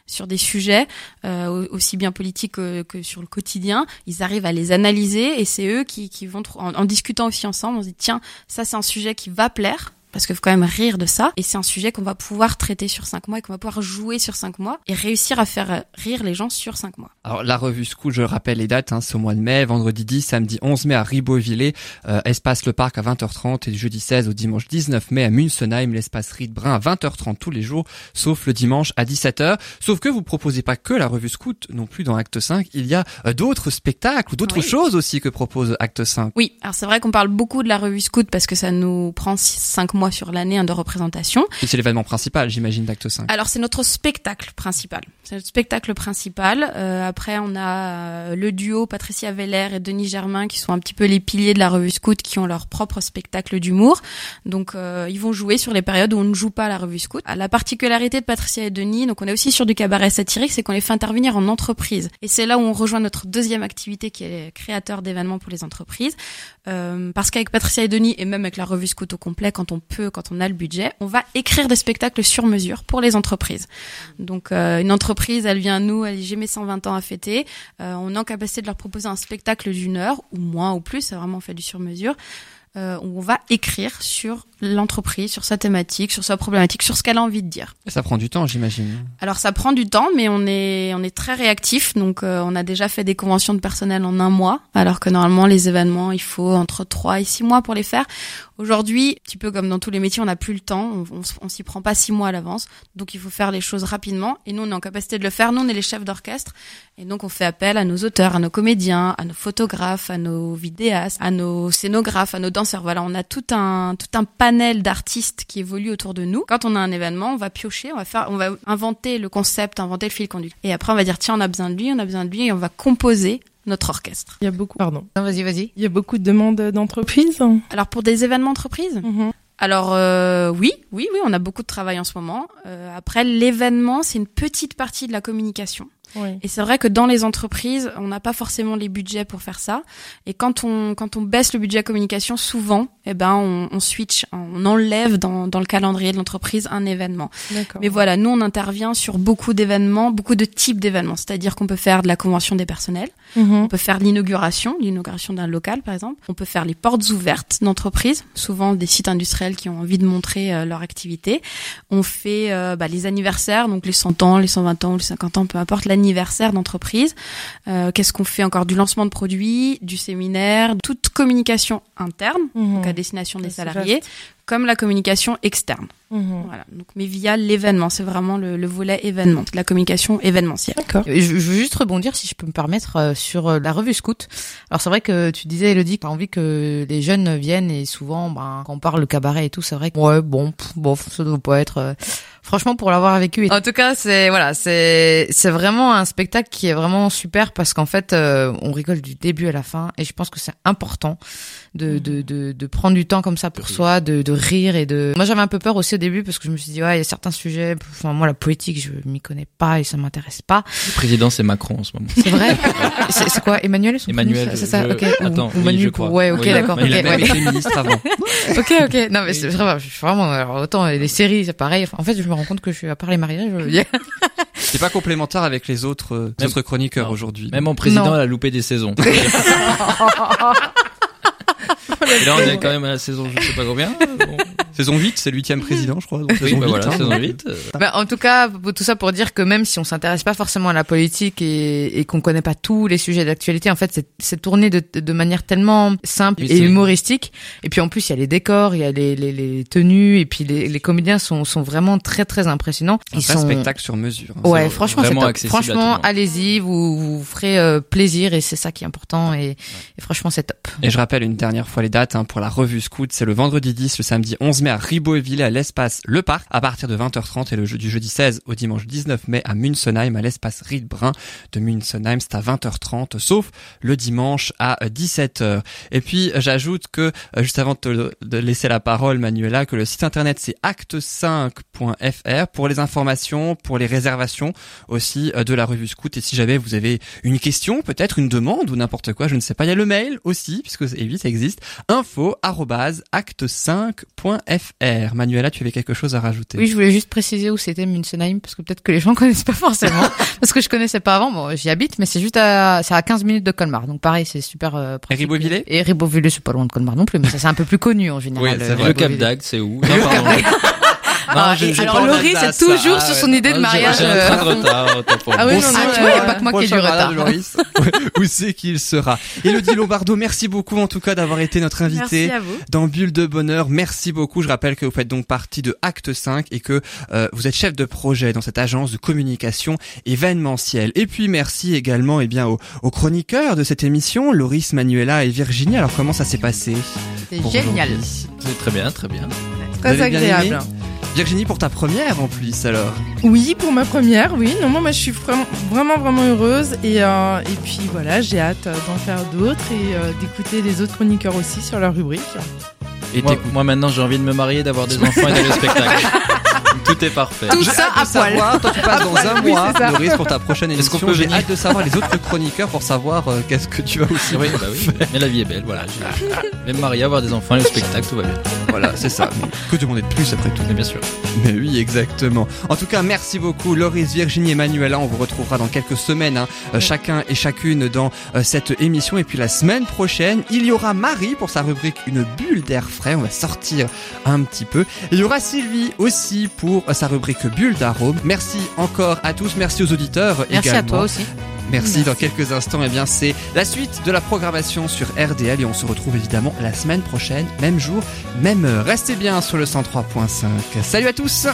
sur des sujets au- aussi bien politiques que, que sur le quotidien. Ils arrivent à les analyser et c'est eux qui, qui vont en, discutant aussi ensemble. On se dit tiens, ça c'est un sujet qui va plaire parce qu'il faut quand même rire de ça et c'est un sujet qu'on va pouvoir traiter sur cinq mois et qu'on va pouvoir jouer sur cinq mois et réussir à faire rire les gens sur cinq mois. Alors la revue School, je rappelle les dates, hein, c'est au mois de mai, vendredi 10, samedi 11 mai à Ribeauvillé, euh, espace Le Parc à 20h30 et du jeudi 16 au dimanche 19 mai à Münzenheim, l'espace Riedbrun à 20h30 tous les jours, sauf le dimanche à 17h. Sauf que vous proposez pas que la revue Scout non plus dans Acte 5, il y a euh, d'autres spectacles ou d'autres Oui. choses aussi que propose Acte 5. Oui, alors c'est vrai qu'on parle beaucoup de la revue Scout parce que ça nous prend six- cinq mois sur l'année hein, de représentation. Et c'est l'événement principal, j'imagine, d'Acte 5. Alors c'est notre spectacle principal. C'est notre spectacle principal. Euh, après on a euh, le duo Patricia Veller et Denis Germain qui sont un petit peu les piliers de la revue Scout qui ont leur propre spectacle d'humour. Donc euh, ils vont jouer sur les périodes où on ne joue pas à la revue Scout. La particularité de Patricia et Denis, donc on est aussi sur du cabaret satirique, c'est qu'on les fait intervenir en entreprise. Et c'est là où on rejoint notre deuxième activité qui est créateur d'événements pour les entreprises. Euh, parce qu'avec Patricia et Denis et même avec la revue Scout au complet, quand on peut quand on a le budget, on va écrire des spectacles sur mesure pour les entreprises. Donc euh, une entreprise, elle vient à nous, elle dit j'ai mes 120 ans à fêter, euh, on est en capacité de leur proposer un spectacle d'une heure ou moins ou plus, c'est vraiment fait du sur mesure. Euh, on va écrire sur l'entreprise, sur sa thématique, sur sa problématique, sur ce qu'elle a envie de dire. Ça prend du temps, j'imagine. Alors ça prend du temps, mais on est on est très réactif. Donc euh, on a déjà fait des conventions de personnel en un mois, alors que normalement les événements il faut entre trois et six mois pour les faire. Aujourd'hui, un petit peu comme dans tous les métiers, on n'a plus le temps, on, on, on s'y prend pas six mois à l'avance, donc il faut faire les choses rapidement. Et nous on est en capacité de le faire. Nous on est les chefs d'orchestre, et donc on fait appel à nos auteurs, à nos comédiens, à nos photographes, à nos vidéastes, à nos scénographes, à nos danseurs. Voilà, on a tout un tout un panel d'artistes qui évoluent autour de nous. Quand on a un événement, on va piocher, on va faire, on va inventer le concept, inventer le fil conducteur. Et après, on va dire tiens, on a besoin de lui, on a besoin de lui, et on va composer notre orchestre. Il y a beaucoup, pardon. Non, vas-y, vas-y. Il y a beaucoup de demandes d'entreprises. Alors pour des événements entreprises, Mhm. alors euh, oui, oui, oui, on a beaucoup de travail en ce moment. Euh, après, l'événement, c'est une petite partie de la communication. Oui. Et c'est vrai que dans les entreprises, on n'a pas forcément les budgets pour faire ça. Et quand on quand on baisse le budget communication, souvent, eh ben on, on switch, on enlève dans dans le calendrier de l'entreprise un événement. Mais voilà, nous on intervient sur beaucoup d'événements, beaucoup de types d'événements. C'est-à-dire qu'on peut faire de la convention des personnels, Mhm. on peut faire l'inauguration, l'inauguration d'un local par exemple. On peut faire les portes ouvertes d'entreprises, souvent des sites industriels qui ont envie de montrer euh, leur activité. On fait euh, bah, les anniversaires, donc les 100 ans, les 120 ans, les 50 ans, peu importe l'anniversaire d'entreprise. Euh, Qu'est-ce qu'on fait encore? Du lancement de produits, du séminaire, toute communication interne, Mhm. donc à destination des salariés, comme la communication externe. Mhm. Voilà. Donc, mais via l'événement, c'est vraiment le, le volet événement, la communication événementielle. D'accord. Je, je veux juste rebondir, si je peux me permettre, euh, sur euh, la revue Scout. Alors c'est vrai que tu disais, Elodie, que t'as envie que les jeunes viennent et souvent, ben, quand on parle le cabaret et tout, c'est vrai que ouais, bon, pff, bof, ça doit pas être. euh, Franchement, pour l'avoir vécu. En tout cas, c'est voilà, c'est c'est vraiment un spectacle qui est vraiment super parce qu'en fait, euh, on rigole du début à la fin et je pense que c'est important de, de, de, de prendre du temps comme ça pour soi, de, de rire et de. Moi, j'avais un peu peur aussi au début parce que je me suis dit ouais, il y a certains sujets. Enfin, moi, la politique, je m'y connais pas et ça m'intéresse pas. Le président, c'est Macron en ce moment. C'est vrai? c'est quoi, Emmanuel son Emmanuel, C'est ça? je- Ok. Ou- attends, ou oui, Manu je pour- crois. Ouais, ok, Oui. d'accord. Mais il a ok, même ouais. été ministre avant. ok, ok. Non, mais c'est vraiment, je suis vraiment. Alors, autant les séries, c'est pareil. En fait, je me rends compte que je suis à part les mariages. Je veux dire. C'est pas complémentaire avec les autres, euh, Même- autres chroniqueurs aujourd'hui. Même en président, Non. elle a loupé des saisons. Et là, on est quand même à la saison, je sais pas combien. Bon. Saison 8, c'est le huitième président, je crois. donc Oui, saison bah 8, voilà, hein. saison 8. euh, Bah, en tout cas, tout ça pour dire que même si on s'intéresse pas forcément à la politique et, et qu'on connaît pas tous les sujets d'actualité, en fait, c'est- tourné de, de manière tellement simple Oui, et humoristique. Et puis en plus, il y a les décors, il y a les, les, les tenues, et puis les, les comédiens sont, sont vraiment très très impressionnant. Un vrai spectacle sur mesure. hein. Ouais, franchement, c'est Franchement, allez-y, vous vous ferez euh, plaisir et c'est ça qui est important. Et, et franchement, c'est top. Et je rappelle une dernière fois les dates hein, pour la revue Scout. C'est le vendredi 10, le samedi 11 transmet à Ribeauville à l'espace Le Parc à partir de 20h30 et le jeu du jeudi 16 au dimanche 19 mai à Munsenheim à l'espace Riedbrun de Munsenheim. C'est à 20h30 sauf le dimanche à 17h. Et puis j'ajoute que euh, juste avant de te laisser la parole Manuela que le site internet c'est acte5.fr pour les informations, pour les réservations aussi euh, de la revue Scout et si jamais vous avez une question, peut-être une demande ou n'importe quoi, je ne sais pas, il y a le mail aussi puisque eh oui, ça existe info@acte5.fr fr. Manuela, tu avais quelque chose à rajouter? Oui, je voulais juste préciser où c'était Munsenheim, parce que peut-être que les gens connaissent pas forcément, parce que je connaissais pas avant. Bon, j'y habite, mais c'est juste à, c'est à 15 minutes de Colmar, donc pareil, c'est super euh, pratique. Et Ribeauvillé? Et Ribeauvillé, c'est pas loin de Colmar non plus, mais ça c'est un peu plus connu en général. Oui, euh, le, Cap d'Agde, c'est où? Non, Ah, je- et j'ai alors Laurie, c'est toujours ah, sur ouais. son idée de J'ai- mariage. J'ai un euh, train de retard, autant pour Ah oui, non, c'est- non, tu vois, y a euh, pas que moi qui ai du retard. Où c'est qu'il sera Elodie Lombardo, merci beaucoup en tout cas d'avoir été notre invitée Merci à vous. dans Bulle de Bonheur. Merci beaucoup. Je rappelle que vous faites donc partie de Acte 5 et que euh, vous êtes chef de projet dans cette agence de communication événementielle. Et puis merci également eh bien aux, aux chroniqueurs de cette émission, Loris, Manuela et Virginie. Alors comment ça s'est passé C'est génial. aujourd'hui? C'est très bien, très bien. Très agréable. Virginie pour ta première en plus alors. Oui, pour ma première, oui. Non, moi, moi, je suis vraiment, vraiment, heureuse. Et, euh, et puis voilà, j'ai hâte euh, d'en faire d'autres et euh, d'écouter les autres chroniqueurs aussi sur leur rubrique. Et Moi, moi, maintenant, j'ai envie de me marier, d'avoir des enfants et d'aller au spectacle. Tout est parfait. Tout J'ai ça hâte de à poil. savoir, toi tu passes dans un oui, mois. Loris, pour ta prochaine Est-ce qu'on émission. peut J'ai venir hâte de savoir les autres chroniqueurs pour savoir euh, qu'est-ce que tu vas aussi Oui, bah oui. Mais la vie est belle, voilà. Je vais me marier, avoir des enfants, aller au spectacle, tout va bien. Voilà, c'est ça. Mais Que demander de plus après tout Mais bien sûr. Mais oui, exactement. En tout cas, merci beaucoup, Loris, Virginie et Manuela. On vous retrouvera dans quelques semaines, hein, euh, chacun et chacune dans euh, cette émission. Et puis la semaine prochaine, il y aura Marie pour sa rubrique Une bulle d'air frais. On va sortir un petit peu. Et il y aura Sylvie aussi pour sa rubrique Bulle d'arôme. Merci encore à tous. Merci aux auditeurs Merci également. à toi aussi. Merci. Dans quelques instants, eh bien, c'est la suite de la programmation sur RDL et on se retrouve évidemment la semaine prochaine, même jour, même heure. Restez bien sur le 103.5. Salut à tous!